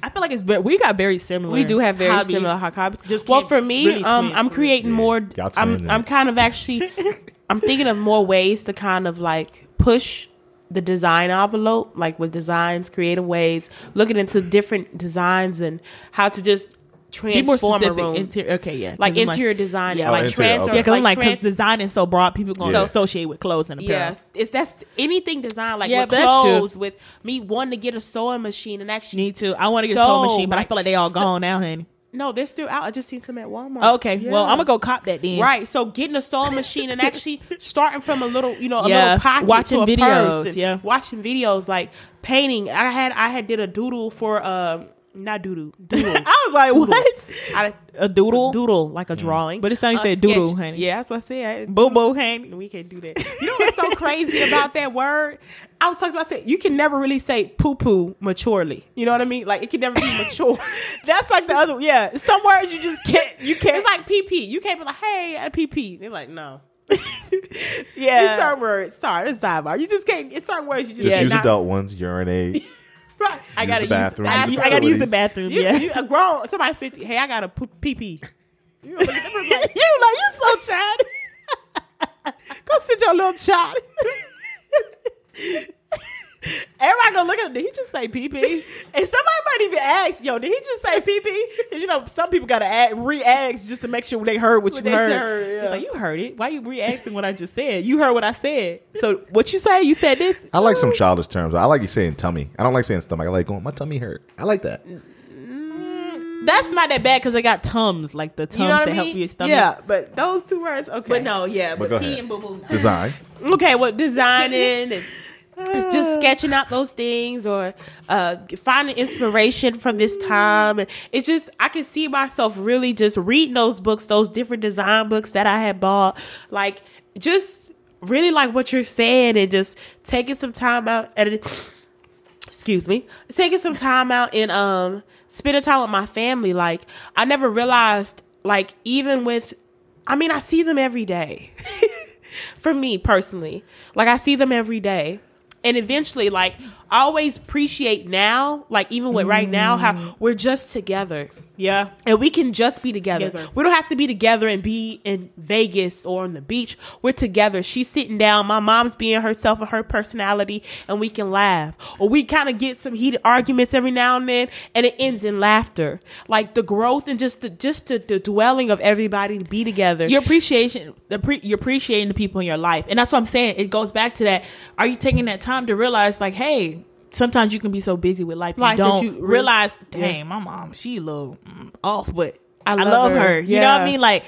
Speaker 2: I feel like it's very, we got very similar.
Speaker 1: we do have very
Speaker 2: hobbies.
Speaker 1: similar hobbies.
Speaker 2: Just
Speaker 1: well, for me,
Speaker 2: really
Speaker 1: um, I'm creating
Speaker 3: Yeah,
Speaker 1: more.
Speaker 3: y'all
Speaker 1: I'm I'm kind of actually, I'm thinking of more ways to kind of like push the design envelope, like with designs, creative ways, looking into different designs and how to just
Speaker 2: Be more
Speaker 1: transform a room,
Speaker 2: Interior, okay, yeah.
Speaker 1: like
Speaker 2: I'm
Speaker 1: interior design,
Speaker 2: Yeah.
Speaker 1: yeah,
Speaker 3: Oh,
Speaker 1: like
Speaker 3: interior,
Speaker 1: transfer,
Speaker 3: okay.
Speaker 2: yeah, because I'm like,
Speaker 1: trans-
Speaker 2: because design is so broad, people going to
Speaker 3: Yeah.
Speaker 2: associate with clothes and apparel.
Speaker 1: Yes, it's that's anything design like
Speaker 2: Yeah,
Speaker 1: with
Speaker 2: that's true.
Speaker 1: clothes, with me wanting to get a sewing machine and actually
Speaker 2: Need to. I want to get a sewing machine, but I feel like they all
Speaker 1: st-
Speaker 2: gone now, honey.
Speaker 1: No, they're still out. I just seen some at Walmart.
Speaker 2: Okay,
Speaker 1: Yeah.
Speaker 2: well, I'm gonna go cop that then.
Speaker 1: Right, so getting a sewing machine and actually starting from a little, you know, a
Speaker 2: Yeah,
Speaker 1: little pocket,
Speaker 2: watching
Speaker 1: a
Speaker 2: videos, yeah.
Speaker 1: watching videos like painting. I had I had did a doodle for um not doodle doodle.
Speaker 2: I was like, what?
Speaker 1: I,
Speaker 2: A doodle?
Speaker 1: doodle like a drawing,
Speaker 2: But it's not you
Speaker 1: A
Speaker 2: said doodle, honey.
Speaker 1: Yeah, that's what I said.
Speaker 2: Boo boo, honey.
Speaker 1: We can't do that. You know what's so crazy about that word? I was talking about. I said you can never really say poo poo maturely. You know what I mean? Like it can never be mature.
Speaker 2: That's like the other. Yeah, some words you just can't. You can't.
Speaker 1: it's like PP. You can't be like, hey, a PP. They're like, no.
Speaker 2: yeah.
Speaker 1: It's certain words. Sorry, it's sidebar. You just can't. It's certain words. You just
Speaker 3: Just
Speaker 1: can't
Speaker 3: use
Speaker 1: not-
Speaker 3: adult ones. Urinate.
Speaker 1: Right.
Speaker 2: I gotta use
Speaker 3: the
Speaker 2: use.
Speaker 3: bathroom,
Speaker 2: I,
Speaker 3: use the
Speaker 2: I gotta use the bathroom.
Speaker 1: You,
Speaker 2: yeah.
Speaker 1: you a grown somebody fifty. Hey, I got a pee pee. You gonna look at them and be like,
Speaker 2: you like you so childish.
Speaker 1: Go sit your little child.
Speaker 2: Everybody gonna look at. Him. Did he just say pee pee? And somebody might even ask, "Yo, did he just say pee pee?" Because you know, some people gotta add, re-ask just to make sure they heard what,
Speaker 1: What
Speaker 2: you
Speaker 1: they
Speaker 2: heard.
Speaker 1: heard, yeah.
Speaker 2: It's like you heard it. Why you re-asking what I just said? You heard what I said. So what you say? You said this.
Speaker 3: I like some childish terms. I like you saying tummy. I don't like saying stomach. I like going, my tummy hurt. I like that.
Speaker 2: That's not that bad because they got tums, like the tums
Speaker 1: You know
Speaker 2: that
Speaker 1: I
Speaker 2: help
Speaker 1: mean?
Speaker 2: your stomach.
Speaker 1: Yeah, but those two words, okay.
Speaker 2: But no, yeah,
Speaker 3: But
Speaker 2: but,
Speaker 3: go
Speaker 2: pee
Speaker 3: ahead.
Speaker 2: and boo boo.
Speaker 3: Design.
Speaker 1: okay, well, designing and it's just sketching out those things or uh, finding inspiration from this time. And it's just, I can see myself really just reading those books, those different design books that I had bought. Like, just really like what you're saying and just taking some time out and excuse me, taking some time out and um spending time with my family. Like I never realized, like even with, I mean, I see them every day. For me personally, like I see them every day, and eventually, like I always appreciate now, like even with right now, how mm. we're just together.
Speaker 2: Yeah.
Speaker 1: And we can just be together.
Speaker 2: Together.
Speaker 1: We don't have to be together and be in Vegas or on the beach. We're together. She's sitting down. My mom's being herself and her personality, and we can laugh. Or we kind of get some heated arguments every now and then, and it ends in laughter. Like the growth and just the just the, the dwelling of everybody to be together.
Speaker 2: your appreciation the pre, you're appreciating the people in your life and that's what i'm saying it goes back to that are you taking that time to realize like hey sometimes you can be so busy with life,
Speaker 1: Life
Speaker 2: you
Speaker 1: that
Speaker 2: don't
Speaker 1: you re-
Speaker 2: realize
Speaker 1: Yeah.
Speaker 2: dang my mom she a little mm, off but
Speaker 1: I
Speaker 2: i
Speaker 1: love
Speaker 2: love,
Speaker 1: her.
Speaker 2: her, you know what i mean like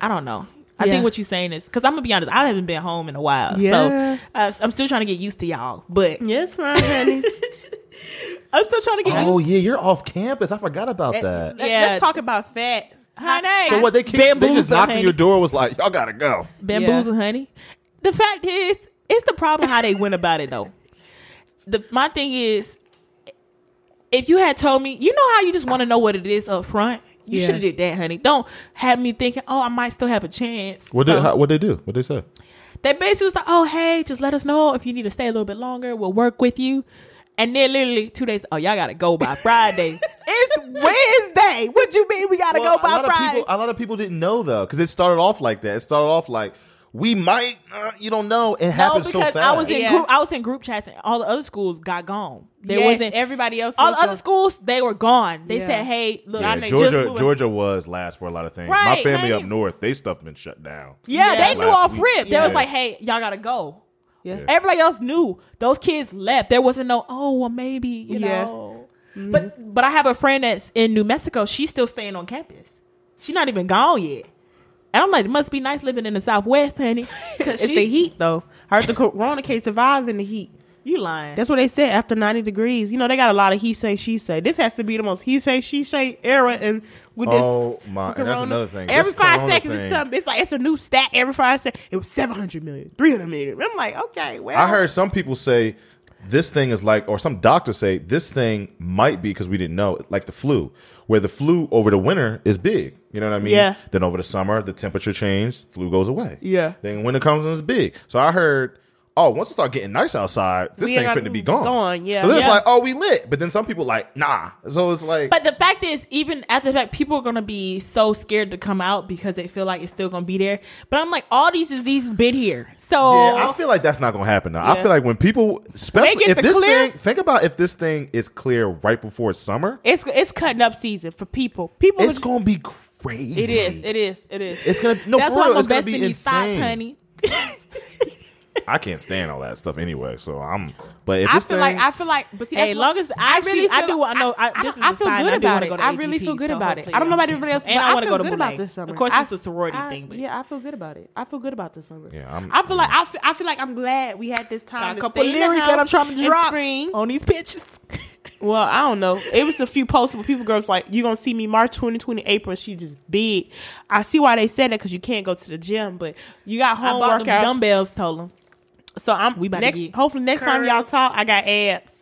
Speaker 2: i don't know I
Speaker 1: Yeah.
Speaker 2: think what you're saying is because I'm gonna be honest, I haven't been home in a while,
Speaker 1: Yeah.
Speaker 2: so uh, I'm still trying to get used to y'all. But
Speaker 1: yes, fine, honey.
Speaker 2: I'm still trying to get
Speaker 3: Oh
Speaker 2: used.
Speaker 3: yeah, you're off campus. I forgot about that.
Speaker 1: Let-
Speaker 2: Yeah.
Speaker 1: Let's talk about fat, honey.
Speaker 3: So what they kicked, they just
Speaker 2: Bamboozle,
Speaker 3: knocked on your door was like, y'all gotta go.
Speaker 2: bamboozle honey. The fact is, it's the problem how they went about it though. The my thing is, if you had told me, you know how you just want to know what it is up front. You
Speaker 1: Yeah.
Speaker 2: should have did that, honey. Don't have me thinking, oh, I might still have a chance.
Speaker 3: What
Speaker 2: So,
Speaker 3: did how, what they do? What did they say?
Speaker 2: they basically was like, oh, hey, just let us know if you need to stay a little bit longer. We'll work with you. And then literally two days, oh, y'all gotta go by Friday. it's Wednesday. What you mean we gotta
Speaker 3: Well,
Speaker 2: go by
Speaker 3: a lot
Speaker 2: Friday?
Speaker 3: Of people, a lot of people didn't know though, because it started off like that. It started off like we might, uh, you don't know. It
Speaker 2: no,
Speaker 3: happened so
Speaker 2: because
Speaker 3: fast.
Speaker 2: I was in
Speaker 1: Yeah.
Speaker 2: group. I was in group chats, and all the other schools got gone. There
Speaker 1: Yes,
Speaker 2: wasn't
Speaker 1: everybody else.
Speaker 2: all the other schools. They were gone. They
Speaker 1: Yeah.
Speaker 2: said, "Hey, look,
Speaker 3: yeah,
Speaker 2: I just
Speaker 3: Georgia,
Speaker 2: moving-
Speaker 3: Georgia was last for a lot of things. My family
Speaker 2: honey.
Speaker 3: up north, they stuff been shut down.
Speaker 2: Yeah,
Speaker 1: Yeah.
Speaker 2: they knew
Speaker 3: Last
Speaker 2: off
Speaker 3: week.
Speaker 2: rip. They was like, "Hey, y'all gotta go."
Speaker 1: Yeah.
Speaker 2: Everybody else knew. Those kids left. There wasn't no, oh well, maybe you
Speaker 1: Yeah.
Speaker 2: know. But but I have a friend that's in New Mexico. She's still staying on campus. She's not even gone yet. And I'm like, it must be nice living in the Southwest, honey. Cause
Speaker 1: It's
Speaker 2: she,
Speaker 1: the heat, though. Heard the corona can't survive in the heat.
Speaker 2: You lying?
Speaker 1: That's what they said after 90 degrees. You know, they got a lot of he say, she say. This has to be the most he say, she say era. And with this.
Speaker 3: Oh my, and that's another thing.
Speaker 1: Every
Speaker 3: This
Speaker 1: five seconds,
Speaker 3: thing-
Speaker 1: it's something. It's like, it's a new stat every five seconds. It was 700 million, 300 million. I'm like, okay, well.
Speaker 3: I heard some people say this thing is like, or some doctors say this thing might be because we didn't know, like the flu, where the flu over the winter is big. You know what I mean?
Speaker 1: Yeah.
Speaker 3: Then over the summer, the temperature changed, flu goes away.
Speaker 1: Yeah.
Speaker 3: Then winter comes and it's big. So I heard, oh, once it start getting nice outside, this
Speaker 1: We
Speaker 3: thing finna be gone.
Speaker 1: gone, yeah.
Speaker 3: So then it's like, oh, we lit. But then some people like, nah. So it's like,
Speaker 2: But the fact is, even after the fact, people are gonna be so scared to come out because they feel like it's still gonna be there. But I'm like, all these diseases been here, so
Speaker 3: Yeah, I feel like that's not gonna happen. Now. I feel like when people, especially if this
Speaker 1: clear-
Speaker 3: thing, think about if this thing is clear right before summer,
Speaker 1: it's, it's cutting up season for people. People,
Speaker 3: it's
Speaker 1: are-
Speaker 3: gonna be crazy.
Speaker 1: it is, it is, it is.
Speaker 3: It's gonna no.
Speaker 2: that's
Speaker 3: for
Speaker 2: why
Speaker 3: real,
Speaker 2: I'm
Speaker 3: it's gonna be
Speaker 2: these stocks,
Speaker 3: insane.
Speaker 2: honey.
Speaker 3: I can't stand all that stuff anyway. So I'm. But if
Speaker 1: I
Speaker 3: this
Speaker 1: feel
Speaker 3: thing,
Speaker 1: like I feel like, but see,
Speaker 2: Hey, long
Speaker 1: what-
Speaker 2: as- actually, I do want- I know- I-
Speaker 1: I,
Speaker 2: this is
Speaker 1: I
Speaker 2: a
Speaker 1: feel
Speaker 2: sign
Speaker 1: good
Speaker 2: I do
Speaker 1: about
Speaker 2: wanna
Speaker 1: it.
Speaker 2: go to
Speaker 1: I really
Speaker 2: AGP,
Speaker 1: feel good
Speaker 2: so
Speaker 1: about it. I don't know about
Speaker 2: y'all-
Speaker 1: everybody else,
Speaker 2: And
Speaker 1: but
Speaker 2: I
Speaker 1: I
Speaker 2: wanna
Speaker 1: feel
Speaker 2: go to
Speaker 1: good about
Speaker 2: Boulé.
Speaker 1: this summer.
Speaker 2: Of course,
Speaker 1: I-
Speaker 2: it's a sorority
Speaker 1: I-
Speaker 2: thing, but-
Speaker 1: yeah, I feel good about it. I feel good about this summer.
Speaker 3: Yeah, I'm-
Speaker 1: I feel like I feel, I feel like I'm glad we had this time.
Speaker 2: Got a
Speaker 1: to
Speaker 2: couple
Speaker 1: stay in
Speaker 2: lyrics that I'm trying to drop on these pictures.
Speaker 1: Well, I don't know. It was a few posts where people girls like, "You gonna see me March 2020, April." She just big. I see why they said that because you can't go to the gym, but you got home workouts.
Speaker 2: dumbbells. Told them.
Speaker 1: So I'm
Speaker 2: We about to
Speaker 1: next.
Speaker 2: get
Speaker 1: Hopefully next time y'all talk, I got abs.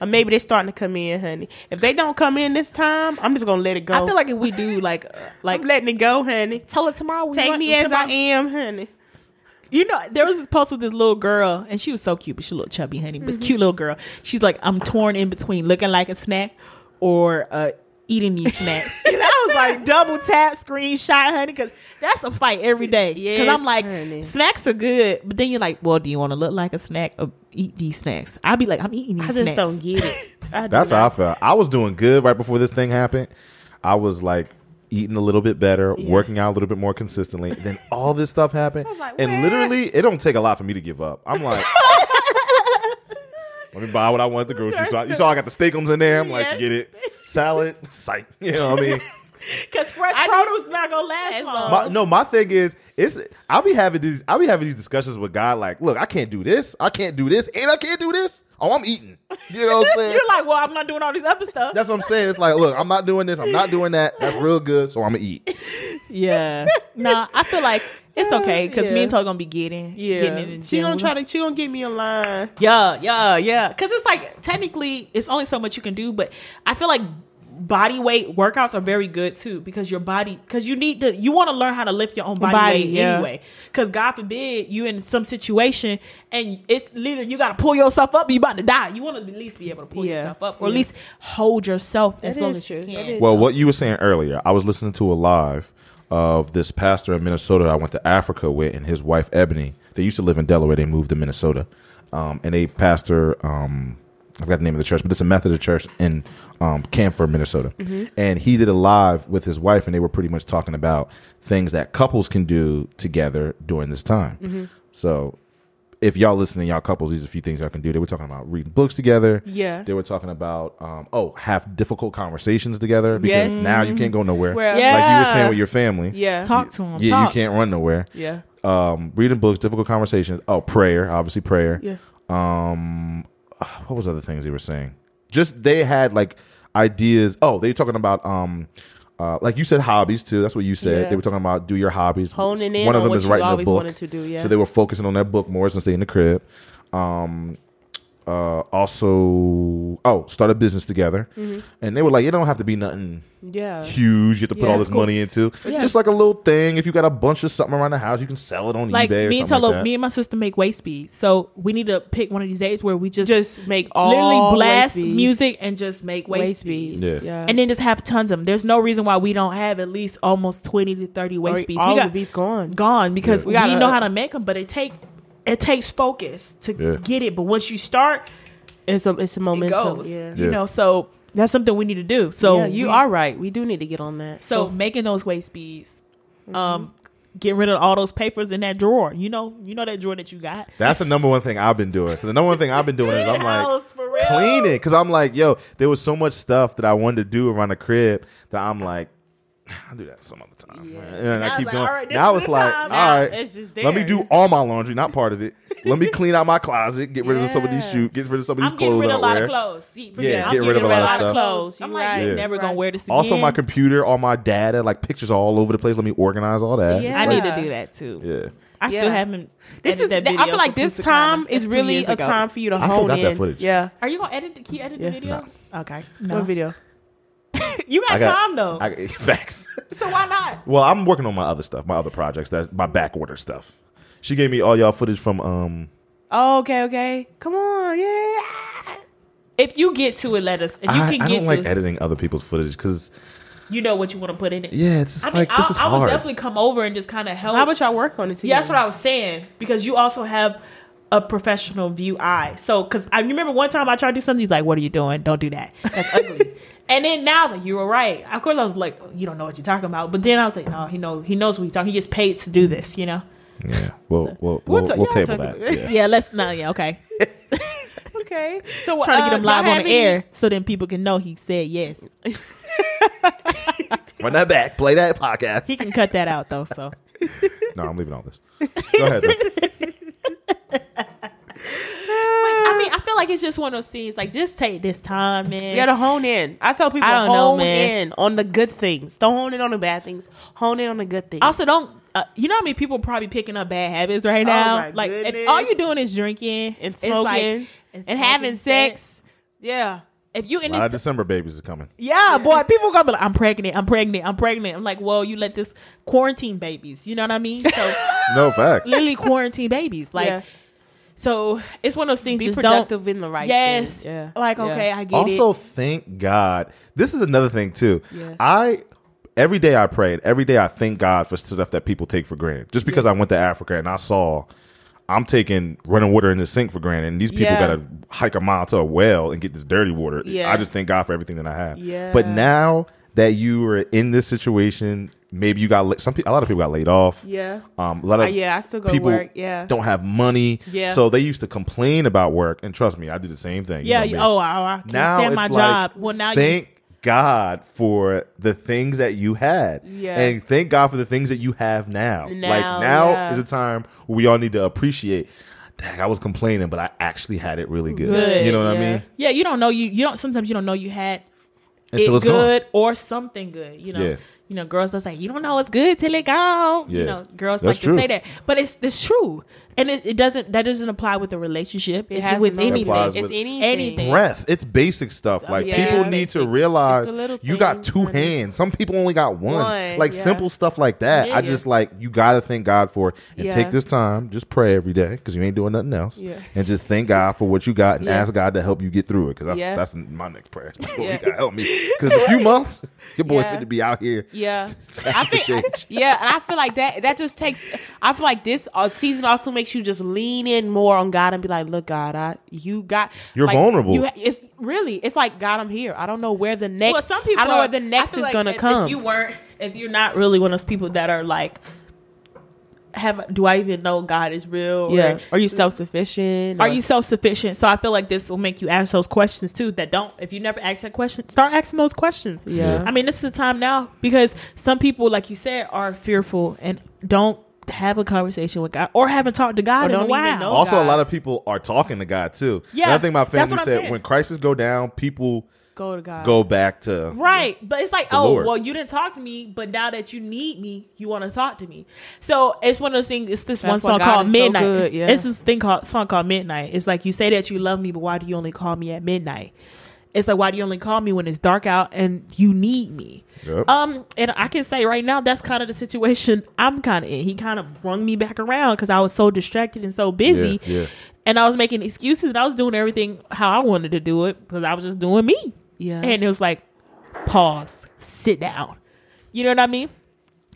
Speaker 1: Or maybe they're starting to come in, honey. If they don't come in this time, I'm just gonna let it go.
Speaker 2: I feel like if we do like uh, like
Speaker 1: I'm letting it go, honey.
Speaker 2: tell it tomorrow. we
Speaker 1: Take
Speaker 2: run-
Speaker 1: me as
Speaker 2: tomorrow-
Speaker 1: I am, honey.
Speaker 2: You know, there was this post with this little girl, and she was so cute, but she a little chubby, honey, but cute little girl. She's like, I'm torn in between looking like a snack or uh, eating these snacks. and I I was like double tap screenshot, honey, because that's a fight every day. Yeah,
Speaker 1: Because
Speaker 2: I'm like,
Speaker 1: honey.
Speaker 2: snacks are good, but then you're like, well, do you want to look like a snack or eat these snacks? I'd be like, I'm eating these snacks.
Speaker 1: I just
Speaker 2: snacks.
Speaker 1: don't get it. Do
Speaker 3: That's
Speaker 1: not.
Speaker 3: how I felt. I was doing good right before this thing happened. I was like eating a little bit better, working out a little bit more consistently. Then all this stuff happened,
Speaker 1: like,
Speaker 3: and
Speaker 1: "What?"
Speaker 3: literally, it don't take a lot for me to give up. I'm like. Let me buy what I want at the grocery store. You saw I got the Steak-umms in there. I'm like,
Speaker 2: Yes.
Speaker 3: forget it. Salad, sight. You know what I mean?
Speaker 2: Because fresh
Speaker 1: I
Speaker 2: produce not gonna last long.
Speaker 1: long.
Speaker 3: My, no, my thing is, it's I'll be having these I'll be having these discussions with God like, look, I can't do this, I can't do this, and I can't do this. Oh, I'm eating. You know what I'm saying?
Speaker 2: You're like, well, I'm not doing all these other stuff.
Speaker 3: That's what I'm saying. It's like, look, I'm not doing this, I'm not doing that. That's real good, so I'm gonna eat.
Speaker 2: Yeah. nah, I feel like it's okay because me
Speaker 1: Yeah.
Speaker 2: and Todd gonna be getting,
Speaker 1: Yeah,
Speaker 2: getting in the
Speaker 1: she
Speaker 2: gym.
Speaker 1: gonna try to. She gonna get me a line.
Speaker 2: Yeah, yeah, yeah. Because it's like technically, it's only so much you can do, but I feel like body weight workouts are very good too because your body because you need to you want to learn how to lift your own body,
Speaker 1: Body,
Speaker 2: weight
Speaker 1: yeah.
Speaker 2: anyway because god forbid you in some situation and it's literally you got to pull yourself up you about to die you want to at least be able to pull
Speaker 1: Yeah.
Speaker 2: yourself up or at least hold yourself as
Speaker 1: That
Speaker 2: long
Speaker 1: is
Speaker 2: as you can
Speaker 3: Well, what you were saying earlier, I was listening to a live of this pastor in Minnesota I went to Africa with, and his wife Ebony. They used to live in Delaware. They moved to Minnesota, um, and they pastor. Um, I forgot the name of the church, but it's a Methodist church in um, Camphor, Minnesota. And he did a live with his wife, and they were pretty much talking about things that couples can do together during this time. So, if y'all listening, y'all couples, these are a few things y'all can do. They were talking about reading books together.
Speaker 1: Yeah.
Speaker 3: They were talking about um, oh, have difficult conversations together because
Speaker 1: Yes.
Speaker 3: now you can't go nowhere.
Speaker 1: Well,
Speaker 2: Yeah.
Speaker 3: Like you were saying with your family.
Speaker 1: Yeah.
Speaker 2: talk to them.
Speaker 3: Yeah,
Speaker 2: talk.
Speaker 3: you can't run nowhere.
Speaker 1: Yeah.
Speaker 3: Um, reading books, difficult conversations. Oh, prayer, obviously prayer.
Speaker 1: Yeah.
Speaker 3: Um, what was other things they were saying? Just they had like ideas. Oh, they were talking about um, uh, like you said, hobbies too. That's what you said.
Speaker 1: Yeah.
Speaker 3: They were talking about do your hobbies.
Speaker 1: Honing in
Speaker 3: One of them is
Speaker 1: you
Speaker 3: writing a book.
Speaker 1: to do, yeah.
Speaker 3: So they were focusing on that book more since they in the crib. Um, uh, also, oh, start a business together, and they were like, it don't have to be nothing
Speaker 1: Yeah.
Speaker 3: huge. You have to put
Speaker 1: Yeah,
Speaker 3: all this
Speaker 1: cool.
Speaker 3: money into.
Speaker 1: Yeah.
Speaker 3: Just like a little thing. If you got a bunch of something around the house, you can sell it on
Speaker 2: like
Speaker 3: eBay or
Speaker 2: me and Tolo,
Speaker 3: like that.
Speaker 2: me and my sister make waist beads, so we need to pick one of these days where we just,
Speaker 1: Just make all
Speaker 2: literally blast music and just make waist,
Speaker 1: waist
Speaker 2: beads.
Speaker 1: beads.
Speaker 3: Yeah.
Speaker 1: Yeah.
Speaker 2: and then just have tons of them. There's no reason why we don't have at least almost twenty to thirty waist
Speaker 1: Or
Speaker 2: beads.
Speaker 1: all
Speaker 2: we
Speaker 1: the
Speaker 2: got
Speaker 1: beats gone.
Speaker 2: gone because
Speaker 3: Yeah.
Speaker 2: we,
Speaker 1: We gotta-
Speaker 2: know how to make them, but it take it takes focus to
Speaker 3: Yeah.
Speaker 2: get it. But once you start,
Speaker 1: It's a it's a
Speaker 2: it
Speaker 1: momentum.
Speaker 2: goes.
Speaker 1: Yeah.
Speaker 2: You know, so that's something we need to do. So
Speaker 1: yeah, you
Speaker 2: we-
Speaker 1: are right. We do need to get on that.
Speaker 2: so making those waist beads. Um, get rid of all those papers in that drawer. You know, you know that drawer that you got.
Speaker 3: That's the number one thing I've been doing. So the number one thing I've been doing is I'm like
Speaker 2: House, for real.
Speaker 3: cleaning because I'm like, yo, there was so much stuff that I wanted to do around the crib that I'm like, I'll do that some other time. man. And
Speaker 2: Now
Speaker 3: I
Speaker 2: it's
Speaker 3: keep
Speaker 2: like,
Speaker 3: going.
Speaker 2: all right,
Speaker 3: now it's like,
Speaker 2: time.
Speaker 3: all
Speaker 1: it's just
Speaker 3: let me do all my laundry, not part of it. let me clean out my closet, get rid of some of these shoes, get rid of some of these
Speaker 2: I'm getting
Speaker 3: clothes
Speaker 2: rid of a lot
Speaker 3: wear.
Speaker 2: of clothes. See,
Speaker 3: Yeah,
Speaker 2: forget it. I'm
Speaker 3: get rid of a lot of stuff.
Speaker 2: clothes. I'm
Speaker 1: You
Speaker 2: like,
Speaker 1: right,
Speaker 2: you're
Speaker 3: Yeah.
Speaker 2: never gonna wear this again.
Speaker 3: Also, my computer, all my data, like pictures all over the place. Let me organize all that.
Speaker 1: Yeah.
Speaker 2: I need to do that too.
Speaker 3: Yeah.
Speaker 2: I still haven't.
Speaker 1: This is.
Speaker 2: edited that
Speaker 1: I feel like this
Speaker 2: Pusakana.
Speaker 1: time is really a time for you to
Speaker 3: I
Speaker 1: hone in. Yeah.
Speaker 2: Are you gonna edit? Can you edit the video? Okay. No.
Speaker 1: What video?
Speaker 2: you got,
Speaker 3: I got
Speaker 2: time though.
Speaker 3: I, facts.
Speaker 2: so why not?
Speaker 3: Well, I'm working on my other stuff, my other projects, that's my back order stuff. She gave me all y'all footage from um
Speaker 1: Oh, okay, okay. Come on, yeah.
Speaker 2: If you get to it, let us. If you
Speaker 3: I,
Speaker 2: can
Speaker 3: I
Speaker 2: get
Speaker 3: don't
Speaker 2: to
Speaker 3: like
Speaker 2: it,
Speaker 3: editing other people's footage because
Speaker 2: you know what you want to put in it.
Speaker 3: yeah, it's just
Speaker 2: I mean,
Speaker 3: like
Speaker 2: I'll,
Speaker 3: this is
Speaker 2: I would
Speaker 3: hard.
Speaker 2: definitely come over and just kind of help.
Speaker 1: How about y'all work on it together?
Speaker 2: Yeah, that's what I was saying because you also have a professional view eye. So, because I remember one time I tried to do something, he's like, "What are you doing? Don't do that. That's ugly." and then now I was like, "You were right." Of course, I was like, "You don't know what you're talking about." But then I was like, "No, he know he knows what he's talking. He gets paid to do this, you know."
Speaker 3: yeah, we'll we'll
Speaker 1: We'll
Speaker 3: we'll,
Speaker 1: ta-
Speaker 3: we'll table
Speaker 1: talk
Speaker 3: that. Yeah.
Speaker 2: Yeah, let's not. Yeah, okay.
Speaker 1: Okay. So
Speaker 2: Trying to get
Speaker 1: uh,
Speaker 2: him live on
Speaker 1: have
Speaker 2: the
Speaker 1: any-
Speaker 2: air so then people can know he said yes.
Speaker 3: Run that back, play that podcast.
Speaker 2: He can cut that out though. So
Speaker 3: no, I'm leaving all this. Go ahead. Though.
Speaker 2: I mean, I feel like it's just one of those things. Like, just take this time, man.
Speaker 1: You gotta hone in. I tell people
Speaker 2: I don't know,
Speaker 1: hone
Speaker 2: man.
Speaker 1: in on the good things. Don't hone in on the bad things. Hone in on the good things.
Speaker 2: Also, don't uh, you know how many people probably picking up bad habits right now?
Speaker 1: Oh my
Speaker 2: like, if all you're doing is drinking
Speaker 1: and
Speaker 2: it's like-
Speaker 1: smoking
Speaker 2: and
Speaker 1: and having
Speaker 2: smoking
Speaker 1: sex. Yeah.
Speaker 2: If you in
Speaker 3: lot of
Speaker 2: this,
Speaker 3: December babies is coming.
Speaker 2: yeah, boy, people gonna be like, "I'm pregnant, I'm pregnant, I'm pregnant." I'm like, "Well, you let this quarantine babies." You know what I mean? So
Speaker 3: No facts.
Speaker 2: literally quarantine babies, like.
Speaker 1: Yeah.
Speaker 2: So it's one of those things.
Speaker 1: Be
Speaker 2: just
Speaker 1: productive
Speaker 2: don't.
Speaker 1: in the right
Speaker 2: yes.
Speaker 1: thing. Yeah.
Speaker 2: Like
Speaker 1: Yeah.
Speaker 2: okay, I get
Speaker 3: Also,
Speaker 2: it.
Speaker 3: thank God. This is another thing too.
Speaker 1: Yeah.
Speaker 3: I every day I pray and every day I thank God for stuff that people take for granted. Just because I went to Africa and I saw I'm taking running water in the sink for granted, and these people
Speaker 1: Yeah.
Speaker 3: got to hike a mile to a well and get this dirty water.
Speaker 1: Yeah.
Speaker 3: I just thank God for everything that I have.
Speaker 1: Yeah.
Speaker 3: But now that you were in this situation, maybe you got some people. A lot of people got laid off.
Speaker 1: Yeah.
Speaker 3: Um, a lot of
Speaker 1: Uh, yeah, I still go
Speaker 3: people
Speaker 1: work, yeah.
Speaker 3: don't have money.
Speaker 1: Yeah.
Speaker 3: So they used to complain about work, and trust me, I did the same thing.
Speaker 2: Yeah.
Speaker 3: You
Speaker 2: you-
Speaker 3: know
Speaker 2: oh, I, I can't
Speaker 3: now
Speaker 2: stand my
Speaker 3: it's
Speaker 2: job. well, now you.
Speaker 3: thank God for the things that you had,
Speaker 1: Yeah.
Speaker 3: and thank God for the things that you have now. like
Speaker 1: Now,
Speaker 3: now
Speaker 1: yeah.
Speaker 3: is a time where we all need to appreciate. Dang, I was complaining, but I actually had it really good.
Speaker 1: Good,
Speaker 3: you know what I mean?
Speaker 2: Yeah, you don't know you. You don't. Sometimes you don't know you had
Speaker 3: Until
Speaker 2: it
Speaker 3: it's gone.
Speaker 2: good or something good. You know.
Speaker 3: Yeah.
Speaker 2: You know, girls that say you don't know it's good till it gone.
Speaker 3: Yeah.
Speaker 2: You know, girls
Speaker 3: That's
Speaker 2: like
Speaker 3: true.
Speaker 2: to say that, but it's it's true, and it, it doesn't. That doesn't apply with a relationship.
Speaker 1: It
Speaker 2: it's
Speaker 1: has
Speaker 2: with anything.
Speaker 3: applies
Speaker 1: It's
Speaker 3: with
Speaker 1: anything.
Speaker 2: anything.
Speaker 3: breath. It's basic stuff. Like
Speaker 1: yeah.
Speaker 3: people need to realize
Speaker 1: It's the little
Speaker 3: you got two
Speaker 1: honey.
Speaker 3: hands. Some people only got one.
Speaker 1: One,
Speaker 3: like
Speaker 1: yeah.
Speaker 3: simple stuff like that.
Speaker 2: Yeah,
Speaker 3: I
Speaker 2: yeah.
Speaker 3: just like you got to thank God for it and
Speaker 1: Yeah.
Speaker 3: take this time. Just pray every day because you ain't doing nothing else.
Speaker 1: Yeah.
Speaker 3: And just thank God for what you got and
Speaker 1: Yeah.
Speaker 3: ask God to help you get through it because that's
Speaker 1: Yeah.
Speaker 3: that's my next prayer. Lord, you gotta help me because a few months your boy
Speaker 1: Yeah.
Speaker 3: fit to be out here.
Speaker 1: Yeah, I think. Yeah, and I feel like that. That just takes. I feel like this uh, season also makes you just lean in more on God and be like, "Look, God, I you got.
Speaker 3: You're
Speaker 1: like,
Speaker 3: vulnerable.
Speaker 1: You, it's really. It's like God, I'm here. I don't know where the next.
Speaker 2: Well, some people.
Speaker 1: I don't know where the next is
Speaker 2: like
Speaker 1: gonna
Speaker 2: if-
Speaker 1: come.
Speaker 2: If you weren't, if you're not really one of those people that are like, have do I even know God is real? or-
Speaker 1: yeah. Are you self sufficient?
Speaker 2: Are you self sufficient? So I feel like this will make you ask those questions too. That don't. If you never ask that question, start asking those questions.
Speaker 1: Yeah.
Speaker 2: I mean, this is the time now because some people, like you said, are fearful and don't have a conversation with God or haven't talked to God
Speaker 1: Or
Speaker 2: in a while.
Speaker 1: know
Speaker 3: Also, a lot of people are talking to God too.
Speaker 2: Yeah,
Speaker 3: Another thing my family said:
Speaker 2: saying.
Speaker 3: when crises go down, people
Speaker 1: go to God?
Speaker 3: go back to
Speaker 2: Right. But it's like, oh,
Speaker 3: Lord.
Speaker 2: well, you didn't talk to me, but now that you need me, you want to talk to me. So it's one of those things. It's this one
Speaker 1: That's why
Speaker 2: song
Speaker 1: God
Speaker 2: called
Speaker 1: is so
Speaker 2: Midnight.
Speaker 1: good, yeah.
Speaker 2: It's this thing called song called Midnight. It's like you say that you love me, but why do you only call me at midnight? It's like why do you only call me when it's dark out and you need me?
Speaker 3: Yep.
Speaker 2: Um, and I can say right now that's kind of the situation I'm kind of in. He kind of brung me back around because I was so distracted and so busy,
Speaker 3: Yeah, yeah.
Speaker 2: and I was making excuses and I was doing everything how I wanted to do it because I was just doing me.
Speaker 1: Yeah.
Speaker 2: and it was like, pause, sit down. You know what I mean?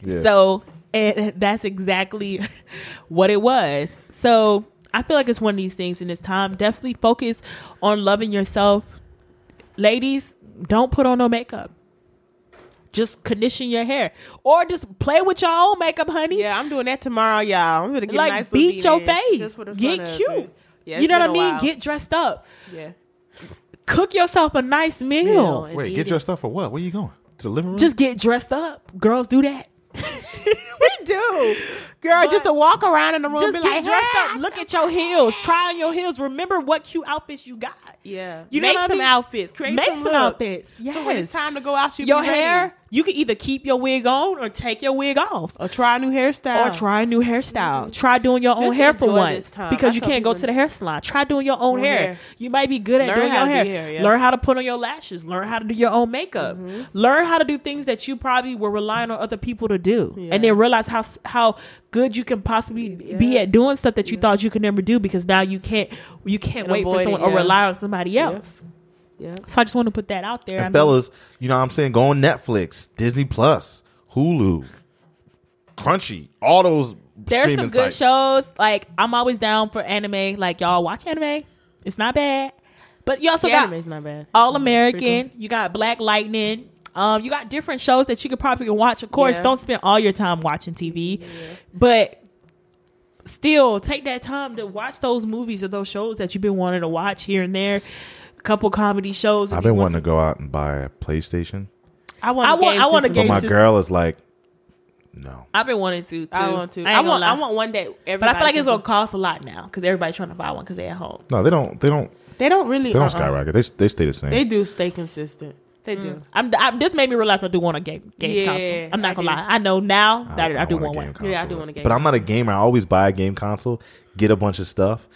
Speaker 3: Yeah.
Speaker 2: So, and that's exactly what it was. So, I feel like it's one of these things in this time. Definitely focus on loving yourself. Ladies, don't put on no makeup. Just condition your hair, or just play with your own makeup, honey.
Speaker 1: Yeah, I'm doing that tomorrow, y'all. I'm gonna get
Speaker 2: like
Speaker 1: a nice
Speaker 2: beat your face,
Speaker 1: just for the
Speaker 2: get cute.
Speaker 1: Yeah,
Speaker 2: you know what I mean?
Speaker 1: while.
Speaker 2: Get dressed up.
Speaker 1: yeah.
Speaker 2: Cook yourself a nice meal.
Speaker 1: Meal.
Speaker 3: Wait,
Speaker 1: eat
Speaker 3: get
Speaker 1: it.
Speaker 3: your stuff for what? Where you going? To the living room?
Speaker 2: Just get dressed up. Girls do that.
Speaker 1: Do, girl.
Speaker 2: But-
Speaker 1: just to walk around in the room,
Speaker 2: Just
Speaker 1: be like,
Speaker 2: dressed
Speaker 1: "Hey."
Speaker 2: up. Look at your heels. Try on your heels. Remember what cute outfits you got.
Speaker 1: Yeah,
Speaker 2: You know
Speaker 1: make
Speaker 2: I
Speaker 1: some
Speaker 2: mean?
Speaker 1: outfits. Create
Speaker 2: Make
Speaker 1: some,
Speaker 2: some outfits.
Speaker 1: So when it's time to go out, you
Speaker 2: your
Speaker 1: be ready.
Speaker 2: You can either keep your wig on or take your wig off.
Speaker 1: or try a new hairstyle,
Speaker 2: Or try a new hairstyle. Mm-hmm. Try doing your own
Speaker 1: Just
Speaker 2: hair for once because
Speaker 1: That's
Speaker 2: you can't go to the hair salon. Try doing your own
Speaker 1: Own
Speaker 2: hair.
Speaker 1: hair.
Speaker 2: You might be good at
Speaker 1: Learn
Speaker 2: doing your hair.
Speaker 1: hair, yeah.
Speaker 2: Learn how to put on your lashes. Learn how to do your own makeup. Mm-hmm. Learn how to do things that you probably were relying on other people to do,
Speaker 1: Yeah.
Speaker 2: and then realize how how good you can possibly be at doing stuff that you thought you could never do because now you can't you can't
Speaker 1: And
Speaker 2: wait for
Speaker 1: avoid it,
Speaker 2: someone or rely on somebody else.
Speaker 1: Yeah.
Speaker 2: So I just want to put that out there. I
Speaker 3: and
Speaker 2: mean,
Speaker 3: fellas, you know what I'm saying? Go on Netflix, Disney Plus, Hulu, Crunchy, all those
Speaker 2: there's some good
Speaker 3: sites.
Speaker 2: shows. Like I'm always down for anime. Like y'all watch anime. It's not bad. But you also
Speaker 1: The
Speaker 2: got
Speaker 1: anime's not bad.
Speaker 2: All
Speaker 1: It's pretty
Speaker 2: American. You got Black Lightning. Um, you got different shows that you could probably watch. Of course,
Speaker 1: Yeah.
Speaker 2: don't spend all your time watching TV, but still take that time to watch those movies or those shows that you've been wanting to watch here and there. A couple comedy shows.
Speaker 3: I've been wanting to go out and buy a PlayStation,
Speaker 1: I want.
Speaker 2: I
Speaker 1: a
Speaker 2: want-
Speaker 1: game
Speaker 2: I want a
Speaker 1: system.
Speaker 3: but my
Speaker 2: system.
Speaker 3: girl is like, no.
Speaker 2: I've been wanting to. Too.
Speaker 1: I want to.
Speaker 2: ain't
Speaker 1: I, want.
Speaker 2: lie.
Speaker 1: I want one that. Everybody
Speaker 2: But I feel like it's gonna cost a lot now because everybody's trying to buy one because they're at home.
Speaker 3: No, they don't. They don't.
Speaker 1: They don't really.
Speaker 3: They don't
Speaker 1: uh-uh.
Speaker 3: skyrocket. They they stay the same.
Speaker 1: They do stay consistent. They do. Mm.
Speaker 2: I'm, I, this made me realize I do want a game game
Speaker 1: Yeah,
Speaker 2: console. I'm not
Speaker 1: I
Speaker 2: gonna
Speaker 1: do.
Speaker 2: lie. I know now that I, do
Speaker 3: want
Speaker 2: want one.
Speaker 3: console.
Speaker 1: Yeah, I do want a game
Speaker 3: But I'm not a gamer. I always buy a game console, get a bunch of stuff,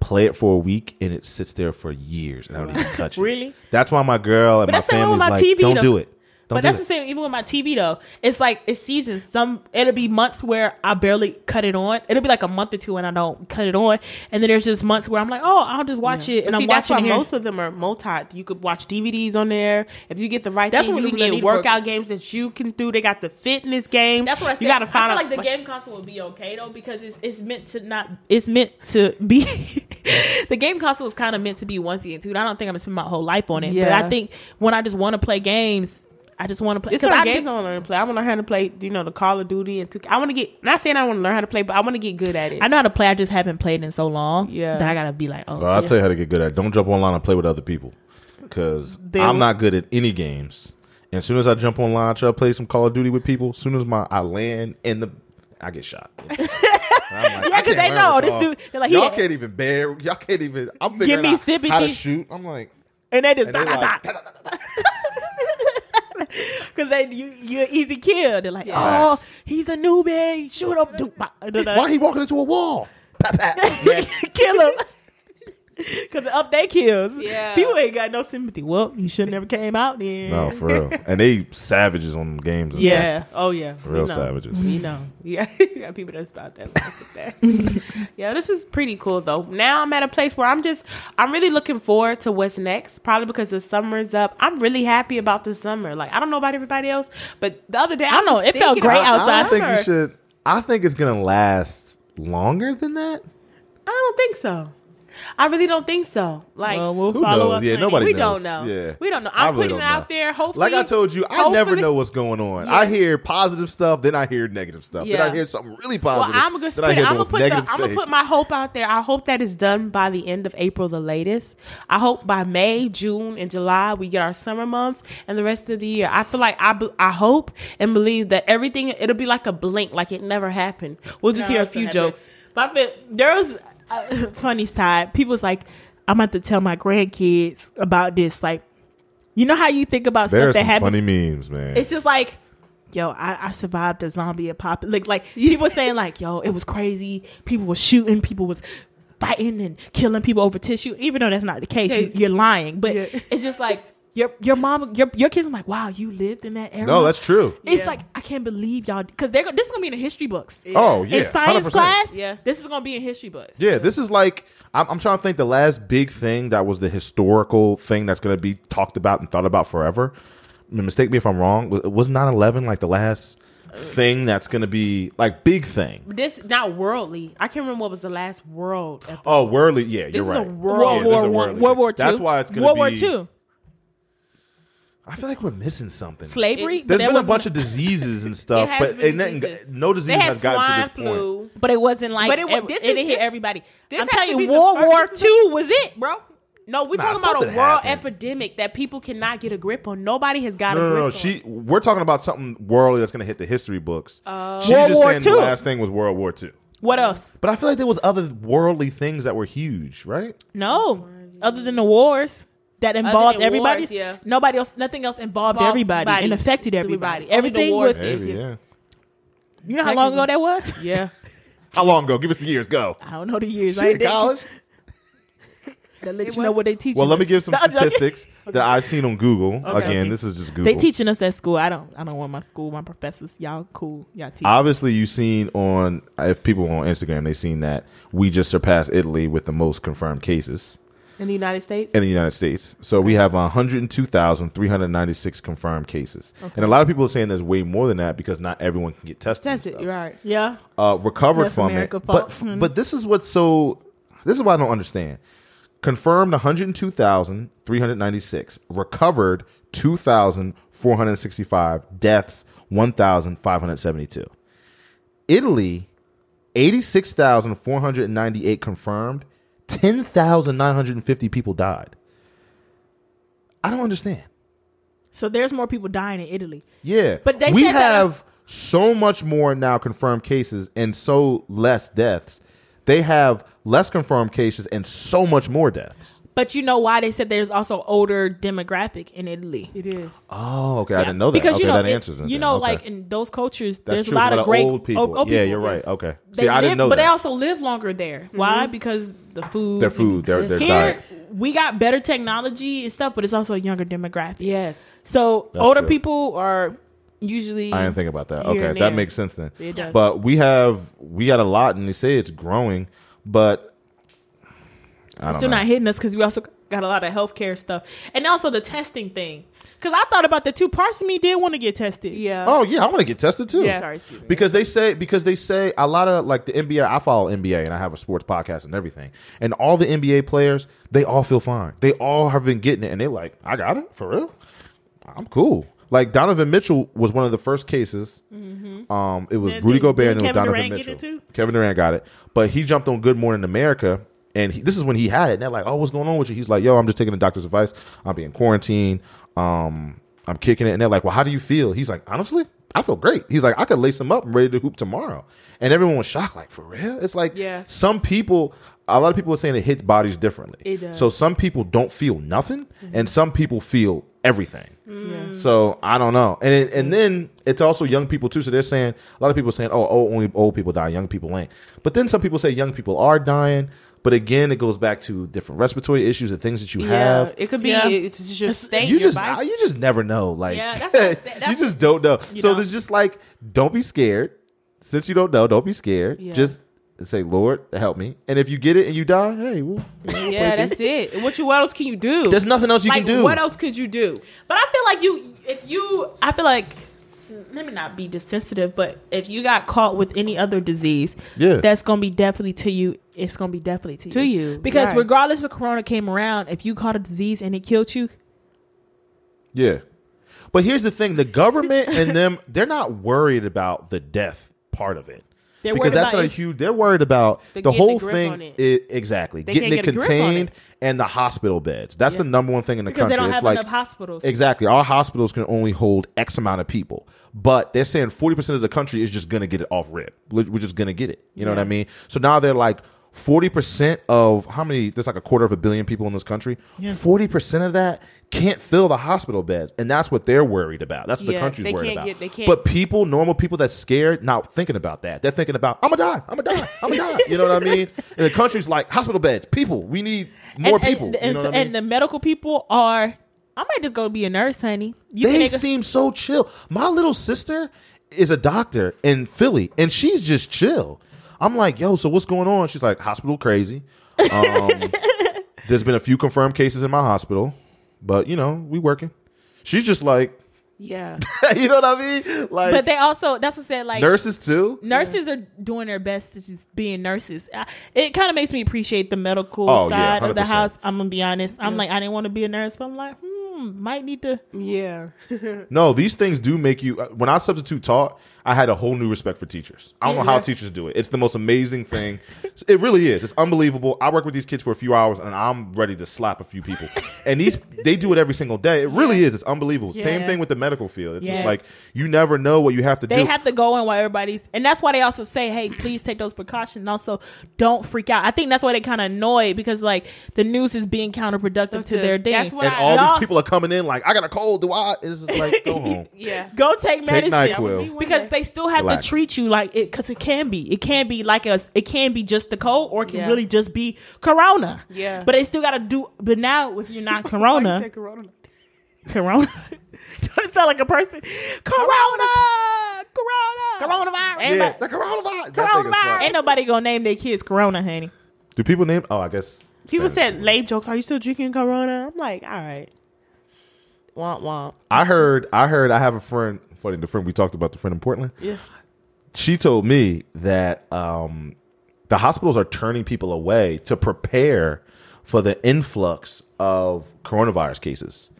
Speaker 3: play it for a week, and it sits there for years, and I don't even touch it.
Speaker 2: Really?
Speaker 3: That's why my girl and
Speaker 2: But
Speaker 3: my family's like,
Speaker 2: TV
Speaker 3: don't
Speaker 2: though.
Speaker 3: do it.
Speaker 2: But that's
Speaker 3: that.
Speaker 2: what I'm saying. Even with my TV though, it's like it's seasons. Some it'll be months where I barely cut it on. It'll be like a month or two and I don't cut it on. And then there's just months where I'm like, oh, I'll just watch it, and I'm
Speaker 1: that's
Speaker 2: watching
Speaker 1: why
Speaker 2: it
Speaker 1: most of them are multi. You could watch DVDs on there. If you get the right
Speaker 2: That's
Speaker 1: thing,
Speaker 2: what
Speaker 1: you
Speaker 2: we
Speaker 1: can
Speaker 2: really
Speaker 1: get
Speaker 2: need for-
Speaker 1: workout games that you can do. They got the fitness games.
Speaker 2: That's what I said.
Speaker 1: You got to find
Speaker 2: I
Speaker 1: out.
Speaker 2: like the game console would be okay though because it's it's meant to not. It's meant to be. the game console is kind of meant to be one thing and two. I don't think I'm gonna spend my whole life on it. But I think when I just want to play games, I just want to play.
Speaker 1: It's
Speaker 2: Because
Speaker 1: some
Speaker 2: I
Speaker 1: games
Speaker 2: just,
Speaker 1: I want to learn to play. I want to learn how to play. You know, the Call of Duty and 2K. I want to get. Not saying I want to learn how to play, but I want to get good at it.
Speaker 2: I know how to play. I just haven't played in so long.
Speaker 1: Yeah.
Speaker 2: that I gotta be like, oh,
Speaker 3: Well, I'll
Speaker 2: yeah.
Speaker 3: tell you how to get good at it. Don't jump online and play with other people. Because I'm not good at any games. And as soon as I jump online, I try to play some Call of Duty with people, as soon as my I land in the I get shot. I'm like,
Speaker 2: Yeah,
Speaker 3: because
Speaker 2: they know this dude- they're like,
Speaker 3: y'all can't even bear. Y'all can't even. I'm figuring
Speaker 2: me
Speaker 3: out
Speaker 2: sippy
Speaker 3: how to shoot. I'm like,
Speaker 2: and they just
Speaker 3: and they
Speaker 2: da, da,
Speaker 3: like,
Speaker 2: da. Because they you you're easy kill. They're like,
Speaker 1: Yeah.
Speaker 2: oh, he's a newbie. Shoot him.
Speaker 3: Why he walking into a wall? Pat, pat. Yeah.
Speaker 2: kill him. Because up they kills.
Speaker 1: Yeah.
Speaker 2: People ain't got no sympathy. Well, you should never came out then.
Speaker 3: No, for real. And they savages on them games. and
Speaker 2: Yeah.
Speaker 3: stuff.
Speaker 1: Oh yeah,
Speaker 3: Real
Speaker 1: we know.
Speaker 3: savages.
Speaker 1: We know. Yeah, you got people that's about that. Life that. yeah, this is pretty cool though. Now I'm at a place where I'm just I'm really looking forward to what's next. Probably because the summer's up. I'm really happy about the summer. Like I don't know about everybody else, but the other day I,
Speaker 2: don't know, it felt great
Speaker 1: about
Speaker 2: outside.
Speaker 3: I think you should. I think it's gonna last longer than that.
Speaker 1: I don't think so. I really don't think so. Like
Speaker 2: Well, we'll
Speaker 3: Who
Speaker 2: follow
Speaker 3: knows?
Speaker 2: up.
Speaker 3: Yeah,
Speaker 2: honey.
Speaker 3: nobody
Speaker 1: we
Speaker 3: knows.
Speaker 1: don't know.
Speaker 3: Yeah,
Speaker 1: We don't know.
Speaker 3: I
Speaker 1: I'm
Speaker 3: really
Speaker 1: putting it
Speaker 3: don't
Speaker 1: out
Speaker 3: know.
Speaker 1: there. Hopefully,
Speaker 3: Like I told you, I never know what's going on.
Speaker 1: Yeah.
Speaker 3: I hear positive stuff, then I hear negative stuff. Then I hear something really
Speaker 1: Well,
Speaker 3: positive.
Speaker 1: I'm gonna
Speaker 3: then I
Speaker 1: put,
Speaker 3: hear
Speaker 1: I'm
Speaker 3: the
Speaker 1: gonna put the, I'm gonna put my hope out there. I hope that is done by the end of April, the latest. I hope by May, June, and July we get our summer months, and the rest of the year. I feel like I I hope and believe that everything it'll be like a blink, like it never happened. We'll just
Speaker 2: No,
Speaker 1: hear a few
Speaker 2: not
Speaker 1: jokes.
Speaker 2: But I feel, there was a funny side. People's like, I'm about to tell my grandkids about this. Like, you know how you think about
Speaker 3: There are
Speaker 2: stuff that
Speaker 3: some
Speaker 2: happened.
Speaker 3: funny memes, man.
Speaker 2: It's just like, yo, I, I survived a zombie apocalypse. Like, like people saying like, yo, it was crazy. People were shooting. People was fighting and killing people over tissue. Even though that's not the case, you,
Speaker 1: Case.
Speaker 2: you're lying. But
Speaker 1: Yeah.
Speaker 2: it's just like your your mom, your your kids. are like, wow, you lived in that era.
Speaker 3: no, that's true.
Speaker 2: It's
Speaker 1: Yeah.
Speaker 2: like I can't believe y'all because they're go- this is gonna be in the history books.
Speaker 3: Oh yeah,
Speaker 2: in science
Speaker 3: 100%.
Speaker 2: class,
Speaker 1: Yeah.
Speaker 2: this is gonna be in history books.
Speaker 3: Yeah, this is like I'm, I'm trying to think. The last big thing that was the historical thing that's going to be talked about and thought about forever. I mean, mistake me if I'm wrong. Was, was 9/11 like the last thing that's going to be like big thing?
Speaker 1: This not worldly. I can't remember what was the last world. epi-
Speaker 3: Oh, worldly. Yeah, you're
Speaker 1: This is a
Speaker 3: right.
Speaker 1: world-
Speaker 2: World
Speaker 3: Yeah, this is
Speaker 2: War
Speaker 3: a
Speaker 2: One,
Speaker 3: worldly
Speaker 2: World
Speaker 3: thing.
Speaker 2: War Two.
Speaker 3: That's why it's going to
Speaker 2: World
Speaker 3: be.
Speaker 2: War Two.
Speaker 3: I feel like we're missing something.
Speaker 2: Slavery. but
Speaker 3: There's
Speaker 2: that
Speaker 3: been a bunch of diseases and stuff,
Speaker 1: It
Speaker 3: but
Speaker 1: been
Speaker 3: and nothing- no disease has gotten to
Speaker 1: swine
Speaker 3: this point.
Speaker 2: But it wasn't like
Speaker 1: But it wa-
Speaker 2: ev-
Speaker 1: this
Speaker 2: it
Speaker 1: is-
Speaker 2: didn't hit
Speaker 1: this-
Speaker 2: everybody.
Speaker 1: this
Speaker 2: I'm telling you,
Speaker 1: the
Speaker 2: World War
Speaker 1: this is
Speaker 2: Two was it, bro.
Speaker 1: No, we're
Speaker 3: Nah,
Speaker 1: talking about a world
Speaker 3: happened.
Speaker 1: epidemic that people cannot get a grip on. Nobody has got
Speaker 3: No,
Speaker 1: a
Speaker 3: no,
Speaker 1: grip
Speaker 3: no.
Speaker 1: on.
Speaker 3: She. We're talking about something worldly that's going to hit the history books.
Speaker 1: Oh.
Speaker 3: She's
Speaker 2: World
Speaker 3: just
Speaker 2: War
Speaker 3: saying
Speaker 2: Two.
Speaker 3: the last thing was World War Two.
Speaker 2: What else?
Speaker 3: But I feel like there was other worldly things that were huge, right?
Speaker 2: No, other than the wars that involved everybody.
Speaker 1: wars, yeah.
Speaker 2: Nobody else. Nothing else involved
Speaker 1: Involved
Speaker 2: everybody
Speaker 1: body.
Speaker 2: and affected everybody.
Speaker 1: Everybody.
Speaker 2: Everything was.
Speaker 1: did.
Speaker 3: Maybe,
Speaker 1: yeah.
Speaker 3: yeah.
Speaker 2: You know how long ago that was?
Speaker 1: yeah.
Speaker 3: How long ago? Give us the years. Go.
Speaker 2: I don't know the years. I
Speaker 3: Shit,
Speaker 2: ain't
Speaker 3: college.
Speaker 2: That let
Speaker 1: It
Speaker 2: you know what they teach.
Speaker 3: Well, let me give some
Speaker 2: No, I'm joking.
Speaker 3: statistics that I've seen on Google. Again,
Speaker 2: okay.
Speaker 3: this is just Google.
Speaker 2: They teaching us at school. I don't. I don't want my school, my professors. Y'all cool. Y'all teach.
Speaker 3: Obviously, you've seen on if people on Instagram, they've seen that we just surpassed Italy with the most confirmed cases
Speaker 1: In the United States.
Speaker 3: in the United States. So we have 102,396 confirmed cases, and a lot of people are saying there's way more than that because not everyone can get tested. and
Speaker 1: That's it.
Speaker 3: stuff.
Speaker 1: You're right.
Speaker 2: yeah.
Speaker 3: uh, recovered
Speaker 2: That's
Speaker 3: from
Speaker 2: America
Speaker 3: it.
Speaker 2: fault.
Speaker 3: But
Speaker 2: Mhm.
Speaker 3: but this is what's so. This is what I don't understand. Confirmed one hundred two thousand three hundred ninety six. Recovered two thousand four hundred sixty five. Deaths one thousand five hundred seventy two. Italy eighty six thousand four hundred ninety eight confirmed. Ten thousand nine hundred fifty people died. I don't understand.
Speaker 2: So there's more people dying in Italy.
Speaker 3: Yeah,
Speaker 2: But they
Speaker 3: we
Speaker 2: said that-
Speaker 3: have so much more now confirmed cases and so less deaths. They have less confirmed cases and so much more deaths.
Speaker 2: But you know why they said there's also older demographic in Italy.
Speaker 1: It is.
Speaker 3: Oh, okay. I didn't know that.
Speaker 2: Because
Speaker 3: okay,
Speaker 2: you know,
Speaker 3: that answers it
Speaker 2: you know,
Speaker 3: Okay.
Speaker 2: like in those cultures,
Speaker 3: That's
Speaker 2: there's
Speaker 3: true.
Speaker 2: a lot
Speaker 3: It's
Speaker 2: of great
Speaker 3: old people.
Speaker 2: old- old
Speaker 3: yeah,
Speaker 2: people.
Speaker 3: you're right. Okay.
Speaker 2: They
Speaker 3: See, I
Speaker 2: live,
Speaker 3: didn't know that.
Speaker 2: but
Speaker 3: that.
Speaker 2: they also live longer there. Mm-hmm. Why? Because the food,
Speaker 3: their food, their their
Speaker 2: Here,
Speaker 3: diet.
Speaker 2: we got better technology and stuff, but it's also a younger demographic.
Speaker 1: Yes.
Speaker 2: So
Speaker 3: That's
Speaker 2: older
Speaker 3: true.
Speaker 2: people are usually.
Speaker 3: I didn't think about that. Okay, that makes sense then.
Speaker 1: It does.
Speaker 3: But we have we got a lot, and they say it's growing, but I
Speaker 2: still
Speaker 3: know.
Speaker 2: not hitting us because we also got a lot of healthcare stuff, and also the testing thing. Because I thought about the two parts of me did want to get tested.
Speaker 1: Yeah.
Speaker 3: Oh yeah, I want to get tested too.
Speaker 1: Yeah. Sorry,
Speaker 3: Because they say because they say a lot of like the NBA. I follow NBA and I have a sports podcast and everything. And all the NBA players, they all feel fine. They all have been getting it, and they're like, I got it for real. I'm cool. Like Donovan Mitchell was one of the first cases. Um, it was
Speaker 2: Did-
Speaker 3: Rudy
Speaker 2: did-
Speaker 3: Gobert and it was Donovan
Speaker 2: Durant get
Speaker 3: Mitchell.
Speaker 2: it too?
Speaker 3: Kevin Durant got it, but he jumped on Good Morning America, and he, this is when he had it. And they're like, "Oh, what's going on with you?" He's like, "Yo, I'm just taking the doctor's advice. I'm being quarantined. Um, I'm kicking it." And they're like, "Well, how do you feel?" He's like, "Honestly, I feel great." He's like, "I could lace him up. I'm ready to hoop tomorrow." And everyone was shocked, like, "For real?" It's like,
Speaker 1: Yeah.
Speaker 3: some people. A lot of people are saying it hits bodies differently.
Speaker 1: It does.
Speaker 3: So some people don't feel nothing, and some people feel everything.
Speaker 1: Yeah.
Speaker 3: So I don't know, and it- and then it's also young people too. So they're saying a lot of people are saying, oh, oh, only old people die, young people ain't. But then some people say young people are dying. But again, it goes back to different respiratory issues and things that you
Speaker 1: Yeah.
Speaker 3: have.
Speaker 1: It could be.
Speaker 2: Yeah.
Speaker 1: It's just state.
Speaker 3: You just
Speaker 1: body-
Speaker 3: you just never know. Like
Speaker 2: Yeah, that's what I said.
Speaker 3: you
Speaker 2: That's
Speaker 3: just don't know. So
Speaker 2: know.
Speaker 3: there's just like don't be scared. Since you don't know, don't be scared.
Speaker 1: Yeah.
Speaker 3: Just say, Lord, help me. And if you get it and you die, hey, well,
Speaker 1: yeah, that's it. And What you? What else can you do?
Speaker 3: there's nothing else you
Speaker 1: like,
Speaker 3: can do.
Speaker 1: what else could you do?
Speaker 2: But I feel like you, if you, I feel like, let me not be desensitive, but if you got caught with any other disease,
Speaker 3: Yeah.
Speaker 2: that's gonna be definitely to you. It's gonna be definitely to you.
Speaker 1: To you,
Speaker 2: because
Speaker 1: right.
Speaker 2: regardless if Corona came around, if you caught a disease and it killed you,
Speaker 3: Yeah. But here's the thing: the government and them, they're not worried about the death part of it.
Speaker 2: They're
Speaker 3: because that's not a huge. They're worried about
Speaker 1: They're
Speaker 3: the whole
Speaker 1: the
Speaker 3: thing. exactly,
Speaker 1: They
Speaker 3: getting it
Speaker 1: get a grip on
Speaker 3: contained
Speaker 1: it.
Speaker 3: and the hospital beds. That's the number one thing in the
Speaker 2: because
Speaker 3: country.
Speaker 2: they don't
Speaker 3: it's
Speaker 2: have
Speaker 3: like
Speaker 2: enough hospitals.
Speaker 3: exactly our hospitals can only hold X amount of people, but they're saying forty percent of the country is just going to get it off rip. We're we're just going to get it. You know what I mean? So now they're like. Forty percent of how many? There's like a quarter of a billion people in this country. Forty percent of that can't fill the hospital beds, and that's what they're worried about. That's what
Speaker 1: Yeah,
Speaker 3: the country's
Speaker 1: they
Speaker 3: worried
Speaker 1: can't
Speaker 3: about.
Speaker 1: get- they can't-
Speaker 3: But people, normal people that's scared, not thinking about that. They're thinking about, I'm gonna die, I'm gonna die, I'm gonna die. You know what I mean? And the country's like hospital beds, people. We need more
Speaker 2: and,
Speaker 3: people.
Speaker 2: And,
Speaker 3: you
Speaker 2: and,
Speaker 3: know what I mean?
Speaker 2: and the medical people are. I might just go be a nurse, honey. You
Speaker 3: they
Speaker 2: think they
Speaker 3: seem so chill. My little sister is a doctor in Philly, and she's just chill. I'm like, yo, so what's going on? She's like, hospital crazy. Um, there's been a few confirmed cases in my hospital, but you know, we working. She's just like,
Speaker 1: Yeah.
Speaker 3: you know what I mean? Like
Speaker 2: but they also that's what said like
Speaker 3: nurses too.
Speaker 2: nurses are doing their best to just being nurses. It kind of makes me appreciate the medical
Speaker 3: Oh, yeah,
Speaker 2: side of the house. I'm gonna be honest. I'm like I didn't want to be a nurse, but I'm like, hmm, might need to.
Speaker 1: Yeah.
Speaker 3: No, these things do make you. uh, When I substitute taught, I had a whole new respect for teachers. I don't know how
Speaker 1: Yeah.
Speaker 3: teachers do it. It's the most amazing thing. It really is. It's unbelievable. I work with these kids for a few hours, and I'm ready to slap a few people. And these, they do it every single day. It really is. It's unbelievable. Same thing with the medical field. It's
Speaker 2: Yes.
Speaker 3: just like you never know what you have to
Speaker 2: They
Speaker 3: do.
Speaker 2: They have to go in while everybody's, and that's why they also say, "Hey, please take those precautions." And also, don't freak out. I think that's why they kind of annoyed because like the news is being counterproductive to their thing.
Speaker 1: That's what
Speaker 3: and
Speaker 1: I-
Speaker 3: all
Speaker 2: Y'all-
Speaker 3: these people are coming in like, I got a cold. Do I? It's just like go home.
Speaker 1: Yeah.
Speaker 2: Go take medicine
Speaker 3: NyQuil.
Speaker 2: because they still have
Speaker 3: Relax.
Speaker 2: to treat you like it because it can be. It can be like a. It can be just the cold, or it can
Speaker 1: Yeah.
Speaker 2: really just be corona.
Speaker 1: Yeah.
Speaker 2: But they still got to do. But now, if you're not corona,
Speaker 1: Corona.
Speaker 2: corona. Do it sound like a person? Corona, corona,
Speaker 1: Coronavirus.
Speaker 2: Ain't,
Speaker 3: yeah,
Speaker 2: no-
Speaker 3: the coronavirus. That thing is
Speaker 2: coronavirus. Ain't nobody gonna name their kids Corona, honey.
Speaker 3: Do people name? Oh, I guess
Speaker 1: People
Speaker 3: Spanish
Speaker 1: said lame jokes. Are you still drinking Corona? I'm like, all right. Womp womp.
Speaker 3: I heard. I heard. I have a friend. Funny, the friend we talked about, the friend in Portland.
Speaker 1: Yeah.
Speaker 3: She told me that um, the hospitals are turning people away to prepare for the influx of coronavirus cases.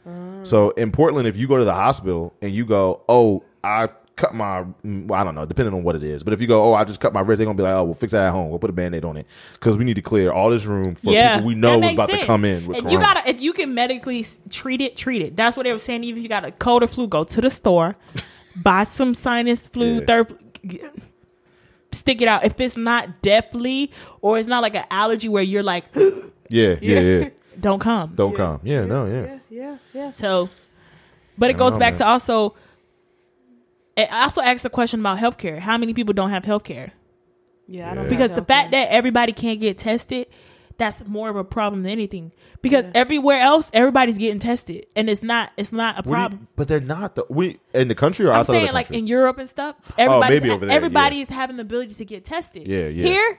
Speaker 3: So in Portland, if you go to the hospital and you go, "Oh, I cut my," mm, well, I don't know, depending on what it is, but if you go, "Oh, I just cut my wrist," they're gonna be like, "Oh, we'll fix that at home. We'll put a band-aid on it because we need to clear all this room for people we know
Speaker 2: that
Speaker 3: is
Speaker 2: makes
Speaker 3: about to come in." With
Speaker 2: you gotta, if you can medically treat it, treat it. That's what they were saying. Even if you got a cold or flu, go to the store, buy some sinus flu,
Speaker 3: Yeah.
Speaker 2: third, stick it out. If it's not deathly or it's not like an allergy where you're like,
Speaker 3: yeah, yeah, yeah.
Speaker 2: don't come.
Speaker 3: Don't come. Yeah, no, yeah.
Speaker 1: yeah, yeah, yeah.
Speaker 2: So, but it goes
Speaker 3: know,
Speaker 2: back
Speaker 3: man.
Speaker 2: to also. It also asks a question about healthcare. How many people don't have healthcare?
Speaker 1: Yeah, I don't
Speaker 3: Yeah.
Speaker 2: Because the fact that everybody can't get tested, that's more of a problem than anything. Because
Speaker 1: Yeah.
Speaker 2: everywhere else, everybody's getting tested, and it's not it's not a
Speaker 3: What do you-
Speaker 2: problem.
Speaker 3: but they're not the we in the country or
Speaker 2: I'm
Speaker 3: outside of
Speaker 2: saying
Speaker 3: the
Speaker 2: like
Speaker 3: country?
Speaker 2: in Europe and stuff, everybody's
Speaker 3: maybe over there,
Speaker 2: everybody
Speaker 3: yeah.
Speaker 2: is having the ability to get tested.
Speaker 3: Yeah, yeah.
Speaker 2: Here,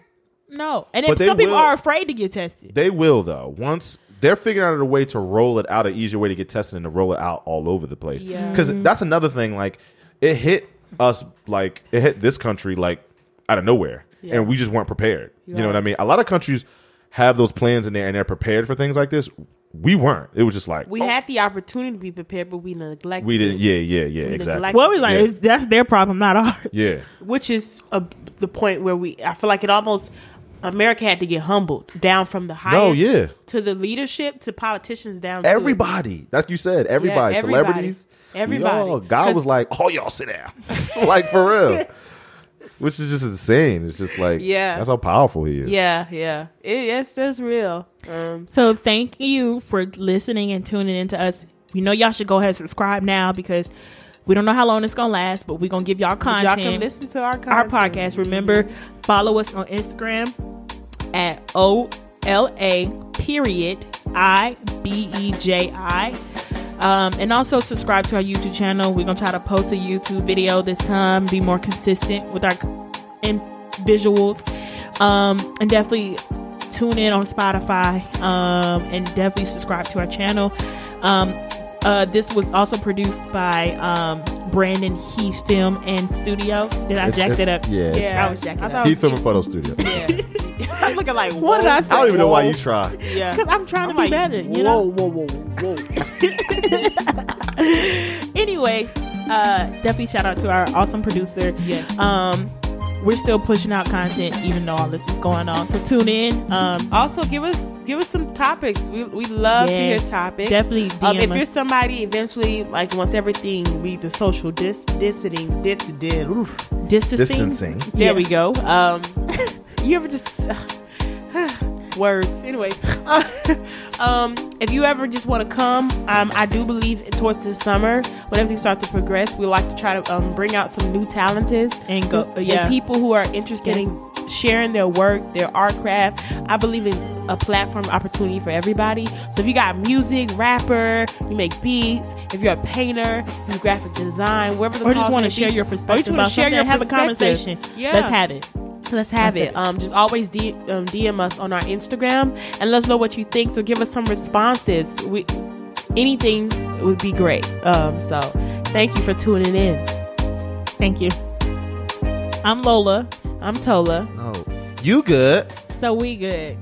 Speaker 2: no, and
Speaker 3: But
Speaker 2: if
Speaker 3: they
Speaker 2: some people
Speaker 3: will-
Speaker 2: are afraid to get tested.
Speaker 3: They will though. Once they're figuring out a way to roll it out, an easier way to get tested and to roll it out all over the place.
Speaker 1: Yeah.
Speaker 3: Because mm-hmm. that's another thing. Like it hit us, like it hit this country, like out of nowhere,
Speaker 1: Yeah.
Speaker 3: and we just weren't prepared. You know
Speaker 1: Right.
Speaker 3: what I mean? A lot of countries have those plans in there and they're prepared for things like this. We weren't. It was just like
Speaker 1: we
Speaker 3: oh,
Speaker 1: had the opportunity to be prepared, but we neglected.
Speaker 3: we didn't. Yeah, yeah, yeah.
Speaker 1: We
Speaker 3: exactly.
Speaker 1: neglected
Speaker 2: Well, it was like
Speaker 3: Yeah.
Speaker 2: it's, that's their problem, not ours.
Speaker 3: Yeah.
Speaker 1: which is a, the point where we. I feel like it almost. America had to get humbled down from the highest
Speaker 3: No, yeah.
Speaker 1: to the leadership to politicians down to
Speaker 3: Everybody. Like you said, everybody.
Speaker 1: Yeah, everybody.
Speaker 3: Celebrities.
Speaker 1: Everybody.
Speaker 3: Yo, God
Speaker 1: 'Cause-
Speaker 3: was like, oh, y'all sit down. like, for real. Which is just insane. It's just like,
Speaker 1: Yeah.
Speaker 3: that's how powerful he is.
Speaker 1: Yeah, yeah, it, it's that's real. Um,
Speaker 2: So thank you for listening and tuning into us. We know y'all should go ahead and subscribe now because we don't know how long it's gonna last, but we're gonna give y'all content.
Speaker 1: y'all can listen to our
Speaker 2: our
Speaker 1: content.
Speaker 2: podcast. Remember, follow us on Instagram at O L A period I B E J I. Um, and also subscribe to our YouTube channel. We're gonna try to post a YouTube video this time, be more consistent with our in visuals. Um, and definitely tune in on Spotify. Um, and definitely subscribe to our channel. Um, uh, this was also produced by um, Brandon Heath Film and Studio. Did I
Speaker 3: It's-
Speaker 2: jack
Speaker 3: it's-
Speaker 2: that up?
Speaker 3: yeah, it's
Speaker 2: I was jacking
Speaker 1: I
Speaker 2: it
Speaker 1: thought
Speaker 2: up.
Speaker 1: it
Speaker 3: He's filming photo studio.
Speaker 1: Yeah, I'm looking like
Speaker 2: What did I say?
Speaker 3: I don't even know why you try.
Speaker 1: Yeah,
Speaker 2: Because I'm trying to
Speaker 1: I'm
Speaker 2: be
Speaker 1: like,
Speaker 2: better, you know?
Speaker 1: Whoa, whoa, whoa, whoa.
Speaker 2: Anyways, uh, definitely shout out to our awesome producer.
Speaker 1: Yes.
Speaker 2: Um, we're still pushing out content even though all this is going on. So tune in. Um,
Speaker 1: Also, give us give us some topics. We we love to hear topics.
Speaker 2: definitely
Speaker 1: Um, if
Speaker 2: us.
Speaker 1: you're somebody eventually like once everything we the social dis distancing dis dis.
Speaker 2: distancing.
Speaker 3: Distancing.
Speaker 1: There
Speaker 2: Yeah.
Speaker 1: we go. Um, you ever just words? Anyway, um, if you ever just want to come, um, I do believe towards the summer when everything starts to progress, we like to try to um, bring out some new talented
Speaker 2: And go-
Speaker 1: and
Speaker 2: yeah.
Speaker 1: people who are interested
Speaker 2: Yes.
Speaker 1: in sharing their work, their art craft. I believe in a platform opportunity for everybody. So if you got music, rapper, you make beats, if you're a painter, you do graphic design, wherever the
Speaker 2: Or just want to share your
Speaker 1: or you just
Speaker 2: perspective
Speaker 1: wanna
Speaker 2: about
Speaker 1: share your
Speaker 2: have a conversation.
Speaker 1: Yeah.
Speaker 2: Let's have it.
Speaker 1: Let's have
Speaker 2: Let's
Speaker 1: it.
Speaker 2: it.
Speaker 1: Um, just always D- um, DM us on our Instagram and let us know what you think. So give us some responses. We anything would be great. Um, so thank you for tuning in.
Speaker 2: Thank you. I'm Lola.
Speaker 1: I'm Tola.
Speaker 3: Oh, you good.
Speaker 2: So we good.